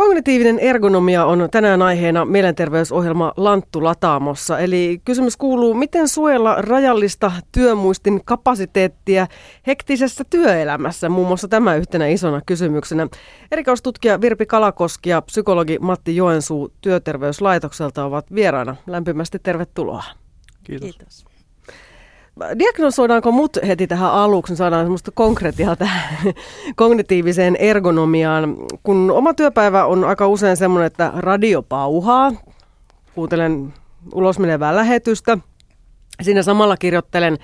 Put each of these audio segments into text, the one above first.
Kognitiivinen ergonomia on tänään aiheena mielenterveysohjelma Lanttu Lataamossa. Eli kysymys kuuluu, miten suojella rajallista työmuistin kapasiteettia hektisessä työelämässä? Muun muassa tämä yhtenä isona kysymyksenä. Erikoistutkija Virpi Kalakoski ja psykologi Matti Joensuu Työterveyslaitokselta ovat vieraana. Lämpimästi tervetuloa. Kiitos. Kiitos. Diagnosoidaanko mut heti tähän aluksi, saadaan semmoista konkretiaa tähän kognitiiviseen ergonomiaan. Kun oma työpäivä on aika usein semmoinen, että radio pauhaa, kuuntelen ulos menevää lähetystä, siinä samalla kirjoittelen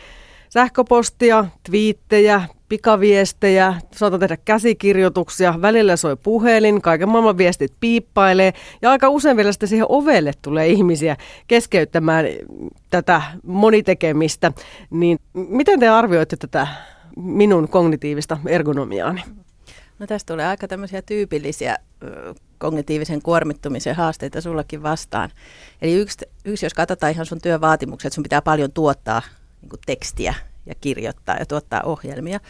sähköpostia, twiittejä, pikaviestejä, saatan tehdä käsikirjoituksia, välillä soi puhelin, kaiken maailman viestit piippailee ja aika usein vielä sitten siihen ovelle tulee ihmisiä keskeyttämään tätä monitekemistä. Niin miten te arvioitte tätä minun kognitiivista ergonomiaani? No tästä tulee aika tämmöisiä tyypillisiä kognitiivisen kuormittumisen haasteita sullakin vastaan. Eli yksi, yksi jos katsotaan ihan sun työvaatimukset, sun pitää paljon tuottaa niin tekstiä ja kirjoittaa ja tuottaa ohjelmia,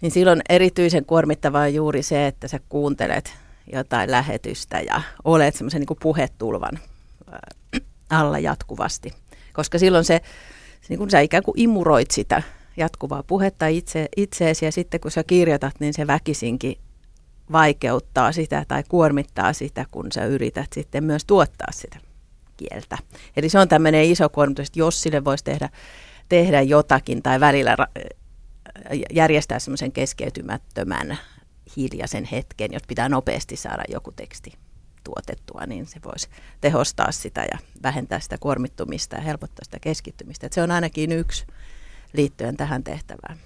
niin silloin erityisen kuormittavaa on juuri se, että sä kuuntelet jotain lähetystä ja olet semmoisen niin puhetulvan alla jatkuvasti. Koska silloin se, se niin kuin sä ikään kuin imuroit sitä jatkuvaa puhetta itse, itseesi ja sitten kun sä kirjoitat, niin se väkisinkin vaikeuttaa sitä tai kuormittaa sitä, kun sä yrität sitten myös tuottaa sitä kieltä. Eli se on tämmöinen iso kuormitus, että jos sille voisi tehdä tehdä jotakin tai välillä järjestää semmoisen keskeytymättömän hiljaisen hetken, jotta pitää nopeasti saada joku teksti tuotettua, niin se voisi tehostaa sitä ja vähentää sitä kuormittumista ja helpottaa sitä keskittymistä. Et se on ainakin yksi liittyen tähän tehtävään.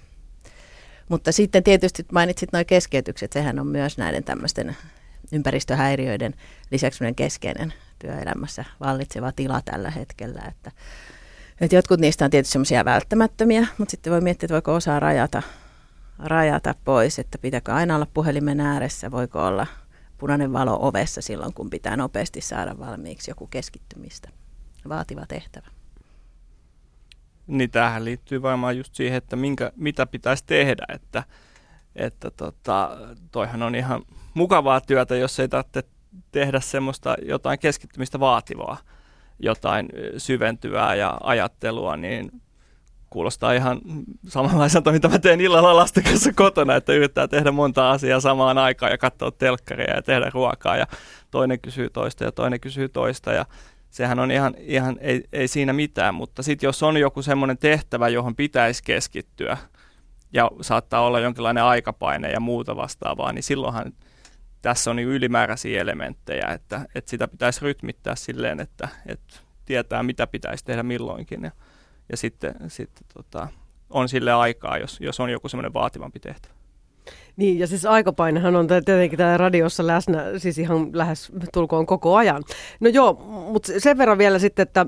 Mutta sitten tietysti mainitsit nuo keskeytykset, sehän on myös näiden tämmöisten ympäristöhäiriöiden lisäksi keskeinen työelämässä vallitseva tila tällä hetkellä, että et jotkut niistä on tietysti semmoisia välttämättömiä, mutta sitten voi miettiä, että voiko osaa rajata, rajata pois, että pitääkö aina olla puhelimen ääressä, voiko olla punainen valo ovessa silloin, kun pitää nopeasti saada valmiiksi joku keskittymistä vaativa tehtävä. Niin tähän liittyy varmaan just siihen, että minkä, mitä pitäisi tehdä, että, että tota, toihan on ihan mukavaa työtä, jos ei tarvitse tehdä semmoista jotain keskittymistä vaativaa jotain syventyvää ja ajattelua, niin kuulostaa ihan samanlaiselta, mitä mä teen illalla lasten kanssa kotona, että yrittää tehdä monta asiaa samaan aikaan ja katsoa telkkaria ja tehdä ruokaa ja toinen kysyy toista ja toinen kysyy toista ja sehän on ihan, ihan ei, ei siinä mitään, mutta sitten jos on joku semmoinen tehtävä, johon pitäisi keskittyä ja saattaa olla jonkinlainen aikapaine ja muuta vastaavaa, niin silloinhan tässä on niin ylimääräisiä elementtejä, että, että sitä pitäisi rytmittää silleen, että, että tietää mitä pitäisi tehdä milloinkin ja, ja sitten, sitten tota, on sille aikaa, jos, jos on joku semmoinen vaativampi tehtävä. Niin, ja siis aikapainehan on tietenkin täällä radiossa läsnä, siis ihan lähes tulkoon koko ajan. No joo, mutta sen verran vielä sitten, että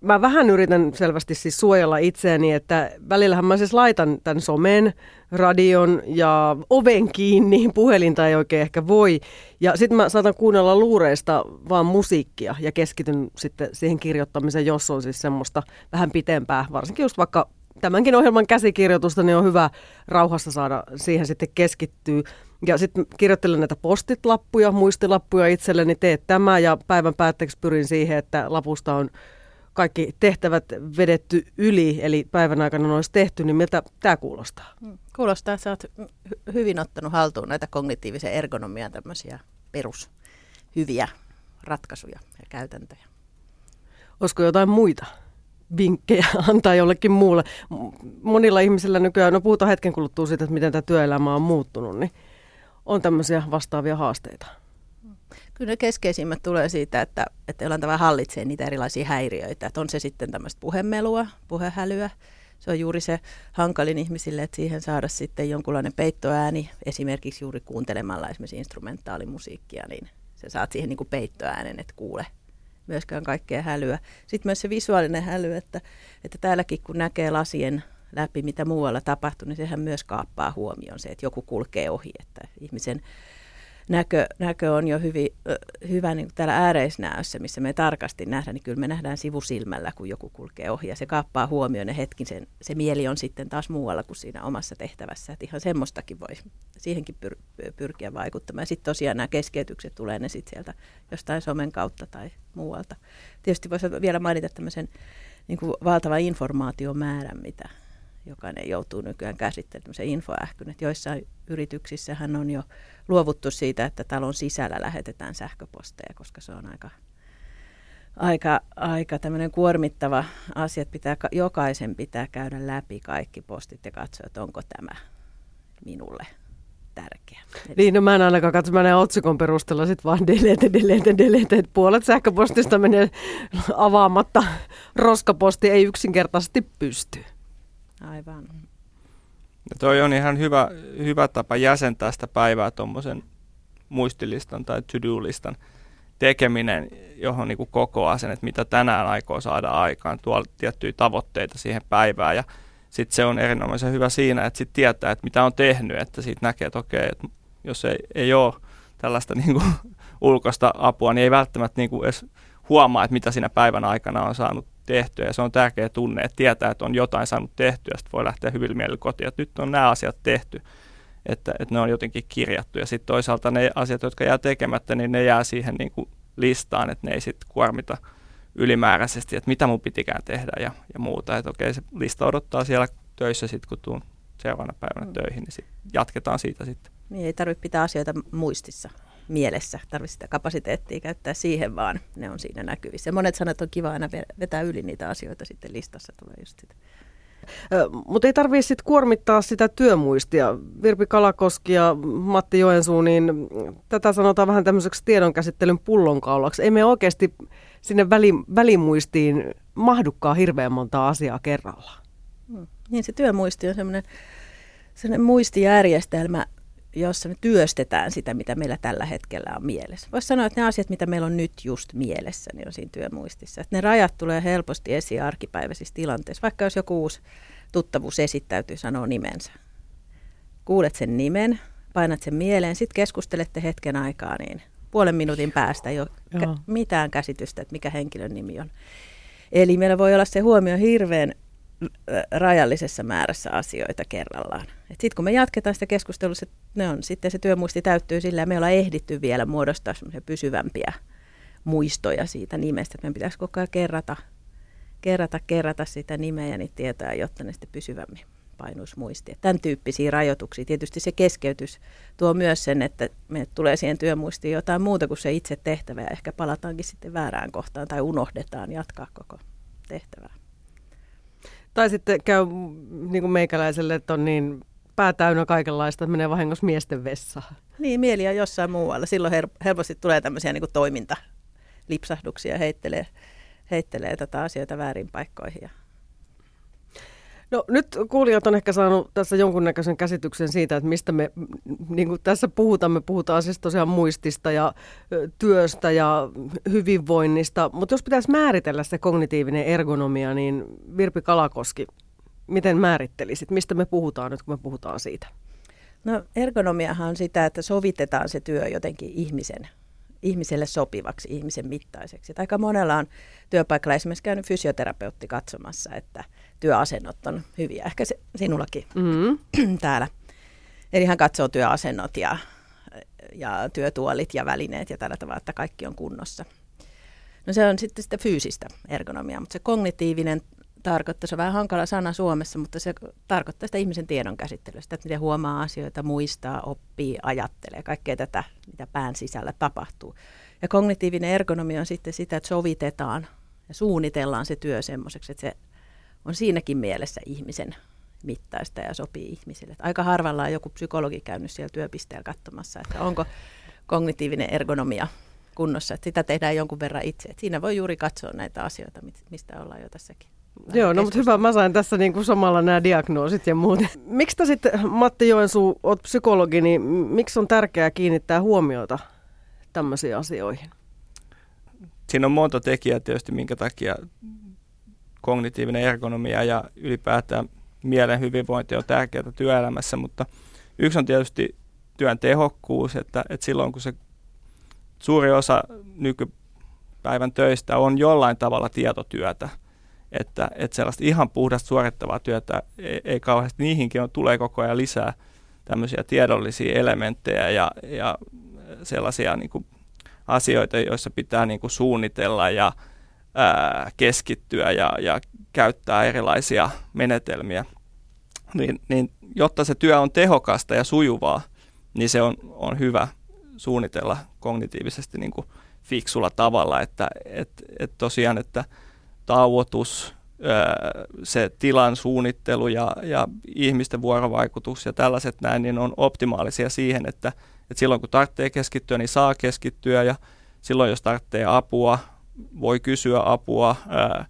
mä vähän yritän selvästi siis suojella itseäni, että välillähän mä siis laitan tämän somen, radion ja oven kiinni, puhelinta ei oikein ehkä voi. Ja sitten mä saatan kuunnella luureista vaan musiikkia ja keskityn sitten siihen kirjoittamiseen, jos on siis semmoista vähän pitempää, varsinkin just vaikka tämänkin ohjelman käsikirjoitusta, niin on hyvä rauhassa saada siihen sitten keskittyä. Ja sitten kirjoittelen näitä postitlappuja, muistilappuja itselleni, teet tämä ja päivän päätteeksi pyrin siihen, että lapusta on kaikki tehtävät vedetty yli, eli päivän aikana ne olisi tehty, niin miltä tämä kuulostaa? Mm. Kuulostaa, että olet hyvin ottanut haltuun näitä kognitiivisen ergonomian tämmöisiä perus hyviä ratkaisuja ja käytäntöjä. Olisiko jotain muita vinkkejä antaa jollekin muulle? Monilla ihmisillä nykyään, no puhutaan hetken kuluttua siitä, että miten tämä työelämä on muuttunut, niin on tämmöisiä vastaavia haasteita. Kyllä ne keskeisimmät tulee siitä, että, että jollain tavalla hallitsee niitä erilaisia häiriöitä. Että on se sitten tämmöistä puhemelua, puhehälyä. Se on juuri se hankalin ihmisille, että siihen saada sitten jonkunlainen peittoääni, esimerkiksi juuri kuuntelemalla esimerkiksi instrumentaalimusiikkia, niin se saat siihen niin kuin peittoäänen, että kuule myöskään kaikkea hälyä. Sitten myös se visuaalinen häly, että, että täälläkin kun näkee lasien läpi, mitä muualla tapahtuu, niin sehän myös kaappaa huomioon se, että joku kulkee ohi, että ihmisen näkö, näkö on jo hyvin, hyvä niin täällä ääreisnäössä, missä me tarkasti nähdään, niin kyllä me nähdään sivusilmällä, kun joku kulkee ohi ja se kaappaa huomioon ja hetkin sen, se mieli on sitten taas muualla kuin siinä omassa tehtävässä. Että ihan semmoistakin voi siihenkin pyr, pyrkiä vaikuttamaan. Sitten tosiaan nämä keskeytykset tulee ne sitten sieltä jostain somen kautta tai muualta. Tietysti voisi vielä mainita tämmöisen niin kuin valtavan informaatiomäärän, mitä jokainen joutuu nykyään käsittelemään, se infoähkyn. Että joissain yrityksissähän on jo luovuttu siitä, että talon sisällä lähetetään sähköposteja, koska se on aika, aika, aika tämmöinen kuormittava asia, että pitää, jokaisen pitää käydä läpi kaikki postit ja katsoa, että onko tämä minulle tärkeä. Niin, no mä en ainakaan katso, mä näen otsikon perusteella sit vaan delete, delete, delete, että puolet sähköpostista menee avaamatta. Roskaposti ei yksinkertaisesti pysty. Aivan. Ja toi on ihan hyvä, hyvä tapa jäsentää sitä päivää tuommoisen muistilistan tai to-do-listan tekeminen, johon niin kokoaa sen, että mitä tänään aikoo saada aikaan, tuolla tiettyjä tavoitteita siihen päivään. Ja sitten se on erinomaisen hyvä siinä, että sitten tietää, että mitä on tehnyt, että siitä näkee, että okei, että jos ei, ei ole tällaista niin kuin, ulkoista apua, niin ei välttämättä niin kuin edes huomaa, että mitä siinä päivän aikana on saanut tehtyä. Ja se on tärkeä tunne, että tietää, että on jotain saanut tehtyä, ja sitten voi lähteä hyvillä mielillä kotiin, että nyt on nämä asiat tehty, että, että ne on jotenkin kirjattu. Ja sitten toisaalta ne asiat, jotka jää tekemättä, niin ne jää siihen niin kuin listaan, että ne ei sitten kuormita ylimääräisesti, että mitä mun pitikään tehdä ja, ja muuta. Että okei, se lista odottaa siellä töissä sitten, kun tuun seuraavana päivänä mm. töihin, niin sit jatketaan siitä sitten. Niin ei tarvitse pitää asioita muistissa mielessä. Tarvitse sitä kapasiteettia käyttää siihen, vaan ne on siinä näkyvissä. Ja monet sanat on kiva aina vetää yli niitä asioita sitten listassa tulee just sitä. Mutta ei tarvitse sitten kuormittaa sitä työmuistia. Virpi Kalakoski ja Matti Joensuu, niin tätä sanotaan vähän tämmöiseksi tiedonkäsittelyn pullonkaulaksi. Ei me oikeasti sinne väli, välimuistiin mahdukaan hirveän monta asiaa kerrallaan. Hmm. Niin se työmuisti on semmoinen muistijärjestelmä, jossa me työstetään sitä, mitä meillä tällä hetkellä on mielessä. Voisi sanoa, että ne asiat, mitä meillä on nyt just mielessä, niin on siinä työmuistissa. Että ne rajat tulee helposti esiin arkipäiväisissä tilanteissa. Vaikka jos joku uusi tuttavuus esittäytyy, sanoo nimensä. Kuulet sen nimen, painat sen mieleen, sitten keskustelette hetken aikaa, niin puolen minuutin päästä jo kä- mitään käsitystä, että mikä henkilön nimi on. Eli meillä voi olla se huomio hirveän rajallisessa määrässä asioita kerrallaan. Sitten kun me jatketaan sitä keskustelua, ne on, sitten se työmuisti täyttyy sillä ja me ollaan ehditty vielä muodostaa pysyvämpiä muistoja siitä nimestä. Meidän pitäisi koko ajan kerrata, kerrata, kerrata sitä nimeä ja niitä tietoja, jotta ne sitten pysyvämmin painuisi muistia. Tämän tyyppisiä rajoituksia. Tietysti se keskeytys tuo myös sen, että me tulee siihen työmuistiin jotain muuta kuin se itse tehtävä ja ehkä palataankin sitten väärään kohtaan tai unohdetaan jatkaa koko tehtävää. Tai sitten käy niin kuin meikäläiselle, että on niin pää täynnä kaikenlaista, että menee vahingossa miesten vessaan. Niin, mieli on jossain muualla. Silloin helposti tulee tämmöisiä niin toimintalipsahduksia, heittelee, heittelee tätä asioita väärin paikkoihin ja No nyt kuulijat on ehkä saanut tässä jonkunnäköisen käsityksen siitä, että mistä me niin kuin tässä puhutaan. Me puhutaan siis tosiaan muistista ja työstä ja hyvinvoinnista, mutta jos pitäisi määritellä se kognitiivinen ergonomia, niin Virpi Kalakoski, miten määrittelisit? Mistä me puhutaan nyt, kun me puhutaan siitä? No ergonomiahan on sitä, että sovitetaan se työ jotenkin ihmisen ihmiselle sopivaksi, ihmisen mittaiseksi. Et aika monella on työpaikalla esimerkiksi käynyt fysioterapeutti katsomassa, että työasennot on hyviä. Ehkä se, sinullakin mm-hmm. täällä. Eli hän katsoo työasennot ja, ja työtuolit ja välineet ja tällä tavalla, että kaikki on kunnossa. No se on sitten sitä fyysistä ergonomiaa, mutta se kognitiivinen tarkoittaa, se on vähän hankala sana Suomessa, mutta se tarkoittaa sitä ihmisen tiedon käsittelyä, sitä, että miten huomaa asioita, muistaa, oppii, ajattelee, kaikkea tätä, mitä pään sisällä tapahtuu. Ja kognitiivinen ergonomia on sitten sitä, että sovitetaan ja suunnitellaan se työ semmoiseksi, että se on siinäkin mielessä ihmisen mittaista ja sopii ihmisille. Että aika harvalla on joku psykologi käynyt siellä työpisteellä katsomassa, että onko kognitiivinen ergonomia kunnossa. Että sitä tehdään jonkun verran itse. Että siinä voi juuri katsoa näitä asioita, mistä ollaan jo tässäkin Joo, no mutta hyvä, mä sain tässä niin kuin samalla nämä diagnoosit ja muut. Miksi sitten, Matti Joensuu, olet psykologi, niin miksi on tärkeää kiinnittää huomiota tämmöisiin asioihin? Siinä on monta tekijää tietysti, minkä takia kognitiivinen ergonomia ja ylipäätään mielen hyvinvointi on tärkeää työelämässä, mutta yksi on tietysti työn tehokkuus, että, että silloin kun se suuri osa nykypäivän töistä on jollain tavalla tietotyötä, että, että sellaista ihan puhdasta suorittavaa työtä ei, ei kauheasti, niihinkin on, tulee koko ajan lisää tämmöisiä tiedollisia elementtejä ja, ja sellaisia niin kuin asioita, joissa pitää niin kuin suunnitella ja keskittyä ja, ja käyttää erilaisia menetelmiä, niin, niin jotta se työ on tehokasta ja sujuvaa, niin se on, on hyvä suunnitella kognitiivisesti niin kuin fiksulla tavalla, että et, et tosiaan, että tauotus, se tilan suunnittelu ja, ja ihmisten vuorovaikutus ja tällaiset näin, niin on optimaalisia siihen, että, että silloin kun tarvitsee keskittyä, niin saa keskittyä ja silloin jos tarvitsee apua, voi kysyä apua, ää,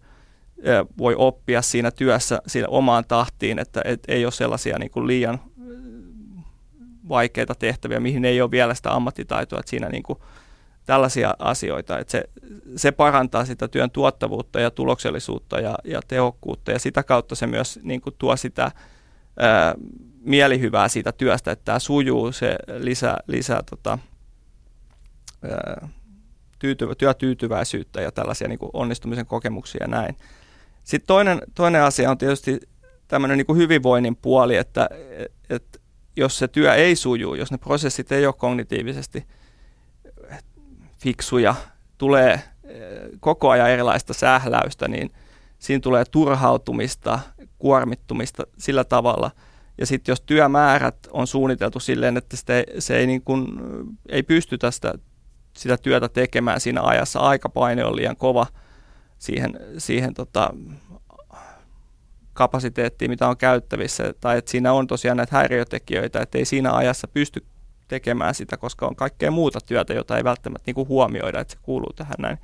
voi oppia siinä työssä siinä omaan tahtiin, että et ei ole sellaisia niin kuin liian vaikeita tehtäviä, mihin ei ole vielä sitä ammattitaitoa, että siinä niin kuin tällaisia asioita, että se, se parantaa sitä työn tuottavuutta ja tuloksellisuutta ja, ja tehokkuutta ja sitä kautta se myös niin kuin tuo sitä ää, mielihyvää siitä työstä, että tämä sujuu, se lisää, lisää tota, ää, tyytyvä, työtyytyväisyyttä ja tällaisia niin kuin onnistumisen kokemuksia ja näin. Sitten toinen, toinen asia on tietysti tämmöinen niin kuin hyvinvoinnin puoli, että, että jos se työ ei suju, jos ne prosessit ei ole kognitiivisesti fiksuja, tulee eh, koko ajan erilaista sähläystä, niin siinä tulee turhautumista, kuormittumista sillä tavalla. Ja sitten jos työmäärät on suunniteltu silleen, että sitä, se ei, niin kuin, ei pysty tästä sitä työtä tekemään siinä ajassa, aikapaine on liian kova siihen, siihen tota, kapasiteettiin, mitä on käyttävissä, tai että siinä on tosiaan näitä häiriötekijöitä, että ei siinä ajassa pysty tekemään sitä, koska on kaikkea muuta työtä, jota ei välttämättä niin kuin huomioida, että se kuuluu tähän näin.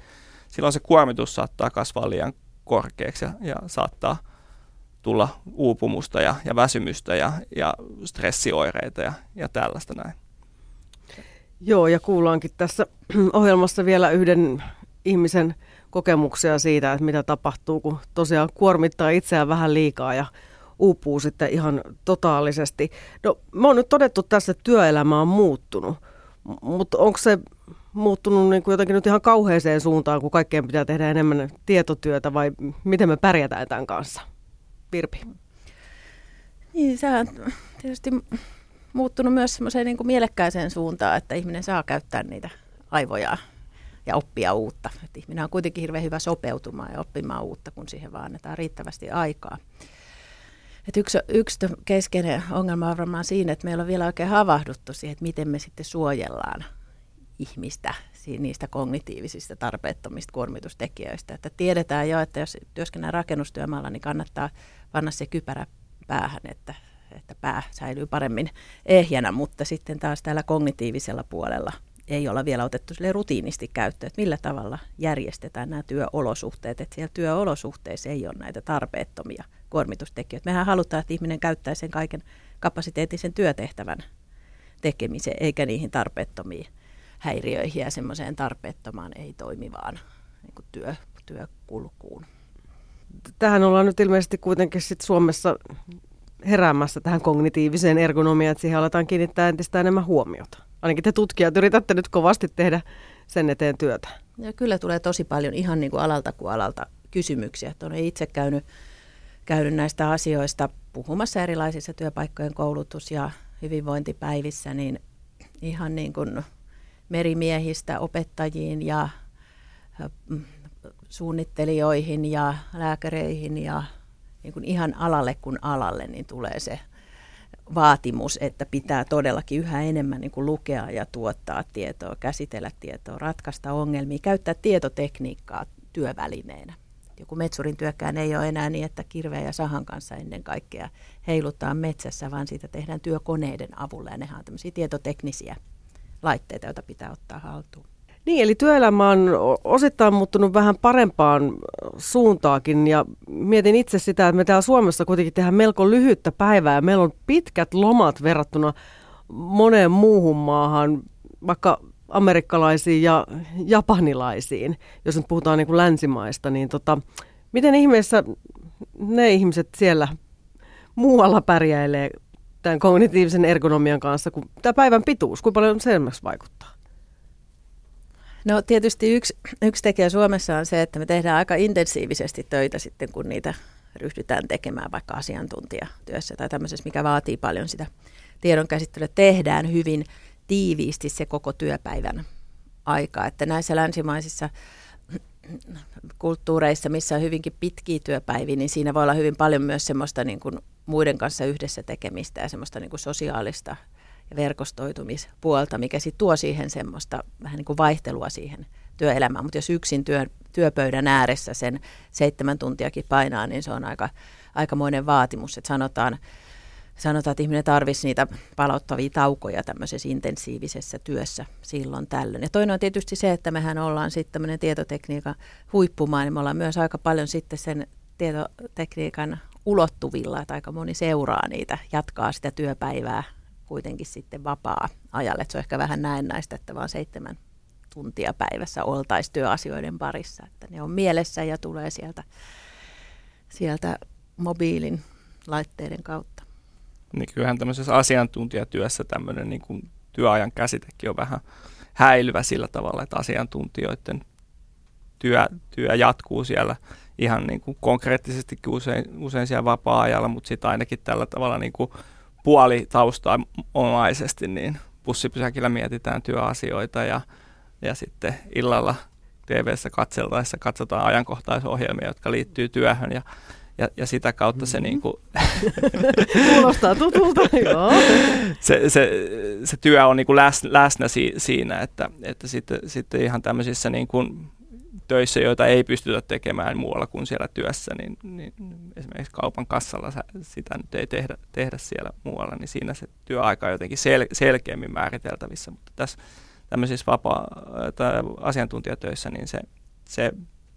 Silloin se kuormitus saattaa kasvaa liian korkeaksi ja, ja saattaa tulla uupumusta ja, ja väsymystä ja, ja stressioireita ja, ja tällaista näin. Joo, ja kuullaankin tässä ohjelmassa vielä yhden ihmisen kokemuksia siitä, että mitä tapahtuu, kun tosiaan kuormittaa itseään vähän liikaa ja uupuu sitten ihan totaalisesti. No, me on nyt todettu tässä, että työelämä on muuttunut, mutta onko se muuttunut niin kuin jotenkin nyt ihan kauheeseen suuntaan, kun kaikkeen pitää tehdä enemmän tietotyötä vai miten me pärjätään tämän kanssa? Virpi. Niin, on tietysti muuttunut myös semmoiseen niin mielekkääseen suuntaan, että ihminen saa käyttää niitä aivoja ja oppia uutta. Et ihminen on kuitenkin hirveän hyvä sopeutumaan ja oppimaan uutta, kun siihen vaan annetaan riittävästi aikaa. Et yksi, yksi keskeinen ongelma on varmaan siinä, että meillä on vielä oikein havahduttu siihen, että miten me sitten suojellaan ihmistä niistä kognitiivisista tarpeettomista kuormitustekijöistä. Että tiedetään jo, että jos työskennellään rakennustyömaalla, niin kannattaa panna se kypärä päähän, että, että pää säilyy paremmin ehjänä, mutta sitten taas täällä kognitiivisella puolella ei olla vielä otettu sille rutiinisti käyttöön, että millä tavalla järjestetään nämä työolosuhteet, että siellä työolosuhteissa ei ole näitä tarpeettomia kuormitustekijöitä. Mehän halutaan, että ihminen käyttää sen kaiken kapasiteettisen työtehtävän tekemiseen, eikä niihin tarpeettomiin häiriöihin ja semmoiseen tarpeettomaan ei toimivaan niin työ, työkulkuun. Tähän ollaan nyt ilmeisesti kuitenkin sit Suomessa heräämässä tähän kognitiiviseen ergonomiaan, että siihen aletaan kiinnittää entistä enemmän huomiota. Ainakin te tutkijat yritätte nyt kovasti tehdä sen eteen työtä. Ja kyllä tulee tosi paljon ihan niin kuin alalta kuin alalta kysymyksiä. Olen itse käynyt, käynyt näistä asioista puhumassa erilaisissa työpaikkojen koulutus- ja hyvinvointipäivissä, niin ihan niin kuin merimiehistä opettajiin ja suunnittelijoihin ja lääkäreihin ja niin kuin ihan alalle kuin alalle, niin tulee se vaatimus, että pitää todellakin yhä enemmän niin kuin lukea ja tuottaa tietoa, käsitellä tietoa, ratkaista ongelmia, käyttää tietotekniikkaa työvälineenä. Joku metsurin työkään ei ole enää niin, että kirveen ja sahan kanssa ennen kaikkea heilutaan metsässä, vaan siitä tehdään työkoneiden avulla ja nehän on tämmöisiä tietoteknisiä laitteita, joita pitää ottaa haltuun. Niin, eli työelämä on osittain muuttunut vähän parempaan suuntaakin ja mietin itse sitä, että me täällä Suomessa kuitenkin tehdään melko lyhyttä päivää meillä on pitkät lomat verrattuna moneen muuhun maahan, vaikka amerikkalaisiin ja japanilaisiin, jos nyt puhutaan niin kuin länsimaista, niin tota, miten ihmeessä ne ihmiset siellä muualla pärjäilee tämän kognitiivisen ergonomian kanssa, kun tämä päivän pituus, kuinka paljon se vaikuttaa? No tietysti yksi, yksi tekijä Suomessa on se, että me tehdään aika intensiivisesti töitä sitten, kun niitä ryhdytään tekemään vaikka asiantuntijatyössä tai tämmöisessä, mikä vaatii paljon sitä tiedonkäsittelyä. Tehdään hyvin tiiviisti se koko työpäivän aika, että näissä länsimaisissa kulttuureissa, missä on hyvinkin pitkiä työpäiviä, niin siinä voi olla hyvin paljon myös semmoista niin kuin muiden kanssa yhdessä tekemistä ja semmoista niin kuin sosiaalista verkostoitumispuolta, mikä sitten tuo siihen semmoista vähän niin kuin vaihtelua siihen työelämään. Mutta jos yksin työ, työpöydän ääressä sen seitsemän tuntiakin painaa, niin se on aika, aikamoinen vaatimus. Että sanotaan, sanotaan, että ihminen tarvitsisi niitä palauttavia taukoja tämmöisessä intensiivisessä työssä silloin tällöin. Ja toinen on tietysti se, että mehän ollaan sitten tämmöinen tietotekniikan huippumaa, niin me ollaan myös aika paljon sitten sen tietotekniikan ulottuvilla, että aika moni seuraa niitä, jatkaa sitä työpäivää kuitenkin sitten vapaa-ajalle. se on ehkä vähän näennäistä, että vaan seitsemän tuntia päivässä oltaisiin työasioiden parissa. Että ne on mielessä ja tulee sieltä, sieltä mobiilin laitteiden kautta. Niin kyllähän tämmöisessä asiantuntijatyössä tämmöinen niin kuin työajan käsitekin on vähän häilyvä sillä tavalla, että asiantuntijoiden työ, työ jatkuu siellä ihan niin kuin konkreettisestikin usein, usein siellä vapaa-ajalla, mutta sitten ainakin tällä tavalla niin kuin puoli taustaa omaisesti, niin bussipysäkillä mietitään työasioita ja, ja sitten illalla TV-ssä katseltaessa katsotaan ajankohtaisohjelmia, jotka liittyy työhön ja, ja, ja sitä kautta se mm-hmm. niin kuin Kuulostaa tutulta, joo. se, se, se työ on niin kuin läsnä, läsnä si, siinä, että, että sitten, sitten ihan tämmöisissä niin kuin töissä, joita ei pystytä tekemään muualla kuin siellä työssä, niin, niin esimerkiksi kaupan kassalla sitä nyt ei tehdä, tehdä siellä muualla, niin siinä se työaika on jotenkin sel, selkeämmin määriteltävissä, mutta tässä tämmöisissä vapaa- tai asiantuntijatöissä, niin se, se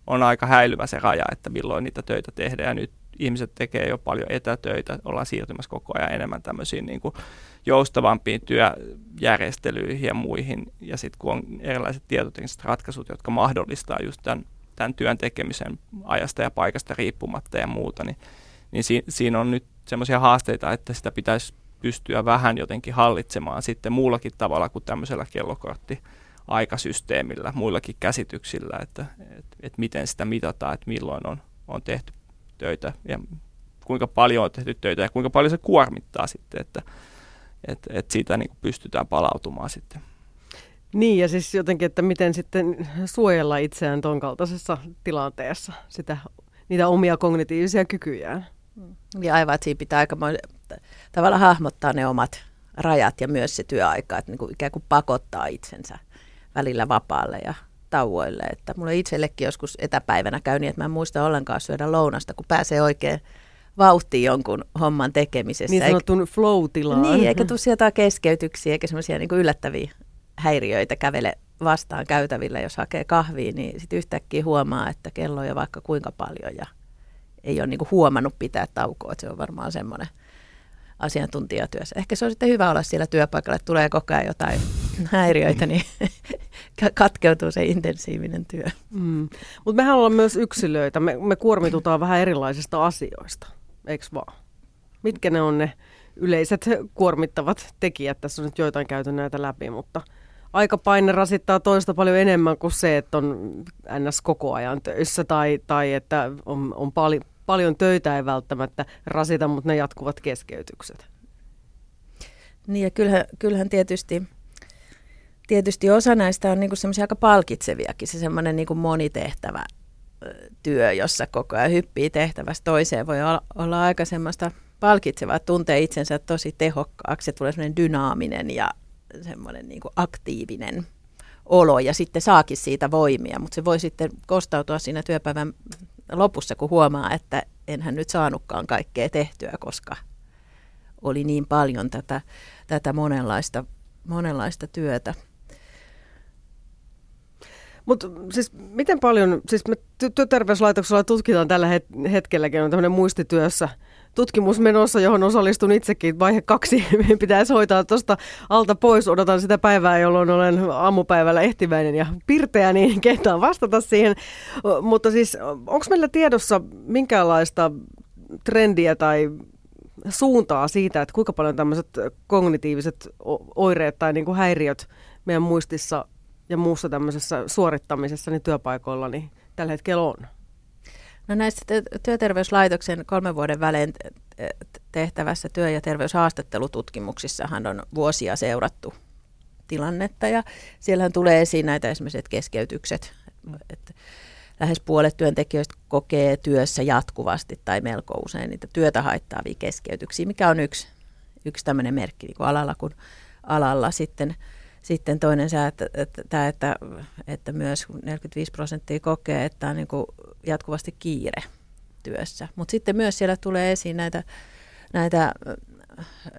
on aika häilyvä se raja, että milloin niitä töitä tehdään. Ja nyt ihmiset tekee jo paljon etätöitä, ollaan siirtymässä koko ajan enemmän tämmöisiin niin kuin joustavampiin työjärjestelyihin ja muihin. Ja sitten kun on erilaiset tietotekniset ratkaisut, jotka mahdollistaa just tämän, tämän työn tekemisen ajasta ja paikasta riippumatta ja muuta, niin, niin si, siinä on nyt semmoisia haasteita, että sitä pitäisi pystyä vähän jotenkin hallitsemaan sitten muullakin tavalla kuin tämmöisellä kellokortti aikasysteemillä, muillakin käsityksillä, että, että, että miten sitä mitataan, että milloin on, on tehty töitä ja kuinka paljon on tehty töitä ja kuinka paljon se kuormittaa sitten, että, että, että siitä niin pystytään palautumaan sitten. Niin, ja siis jotenkin, että miten sitten suojella itseään ton kaltaisessa tilanteessa, sitä, niitä omia kognitiivisia kykyjään. Ja aivan, että siinä pitää aika tavalla hahmottaa ne omat rajat ja myös se työaika, että niin kuin ikään kuin pakottaa itsensä välillä vapaalle ja tauoille. Että mulle itsellekin joskus etäpäivänä käy niin, että mä en muista ollenkaan syödä lounasta, kun pääsee oikein vauhtiin jonkun homman tekemisessä. Niin sanotun flow-tilaan. Niin, eikä tule sieltä keskeytyksiä eikä semmoisia niin yllättäviä häiriöitä kävele vastaan käytävillä, jos hakee kahvia, niin sitten yhtäkkiä huomaa, että kello on jo vaikka kuinka paljon ja ei ole niin kuin huomannut pitää taukoa. Että se on varmaan semmoinen asiantuntijatyössä. Ehkä se on sitten hyvä olla siellä työpaikalla, että tulee koko ajan jotain häiriöitä, niin katkeutuu se intensiivinen työ. Mm. Mutta mehän ollaan myös yksilöitä. Me, me kuormitutaan vähän erilaisista asioista, eikö vaan? Mitkä ne on ne yleiset kuormittavat tekijät? Tässä on nyt joitain käyty näitä läpi, mutta aikapaine rasittaa toista paljon enemmän kuin se, että on ns. koko ajan töissä tai, tai että on, on paljon paljon töitä ei välttämättä rasita, mutta ne jatkuvat keskeytykset. Niin ja kyllähän, kyllähän tietysti, tietysti osa näistä on niinku semmoisia aika palkitseviakin, se semmoinen niinku monitehtävä työ, jossa koko ajan hyppii tehtävästä toiseen, voi olla, aika semmoista palkitsevaa, tuntee itsensä tosi tehokkaaksi, tulee semmoinen dynaaminen ja semmoinen niinku aktiivinen olo ja sitten saakin siitä voimia, mutta se voi sitten kostautua siinä työpäivän lopussa, kun huomaa, että enhän nyt saanutkaan kaikkea tehtyä, koska oli niin paljon tätä, tätä monenlaista, monenlaista työtä. Mutta siis miten paljon, siis me työterveyslaitoksella tutkitaan tällä hetkelläkin, on tämmöinen muistityössä – tutkimus menossa, johon osallistun itsekin. Vaihe kaksi pitäisi hoitaa tuosta alta pois. Odotan sitä päivää, jolloin olen aamupäivällä ehtiväinen ja pirteä, niin kehtaan vastata siihen. Mutta siis onko meillä tiedossa minkäänlaista trendiä tai suuntaa siitä, että kuinka paljon tämmöiset kognitiiviset oireet tai niin kuin häiriöt meidän muistissa ja muussa tämmöisessä suorittamisessa niin työpaikoilla niin tällä hetkellä on? No näissä työterveyslaitoksen kolmen vuoden välein tehtävässä työ- ja terveyshaastattelututkimuksissahan on vuosia seurattu tilannetta ja siellähän tulee esiin näitä esimerkiksi keskeytykset, että lähes puolet työntekijöistä kokee työssä jatkuvasti tai melko usein niitä työtä haittaavia keskeytyksiä, mikä on yksi, yksi tämmöinen merkki niin kuin alalla kuin alalla. Sitten, sitten toinen se, että, että, että, että myös 45 prosenttia kokee, että on niin kuin jatkuvasti kiire työssä. Mutta sitten myös siellä tulee esiin näitä, näitä,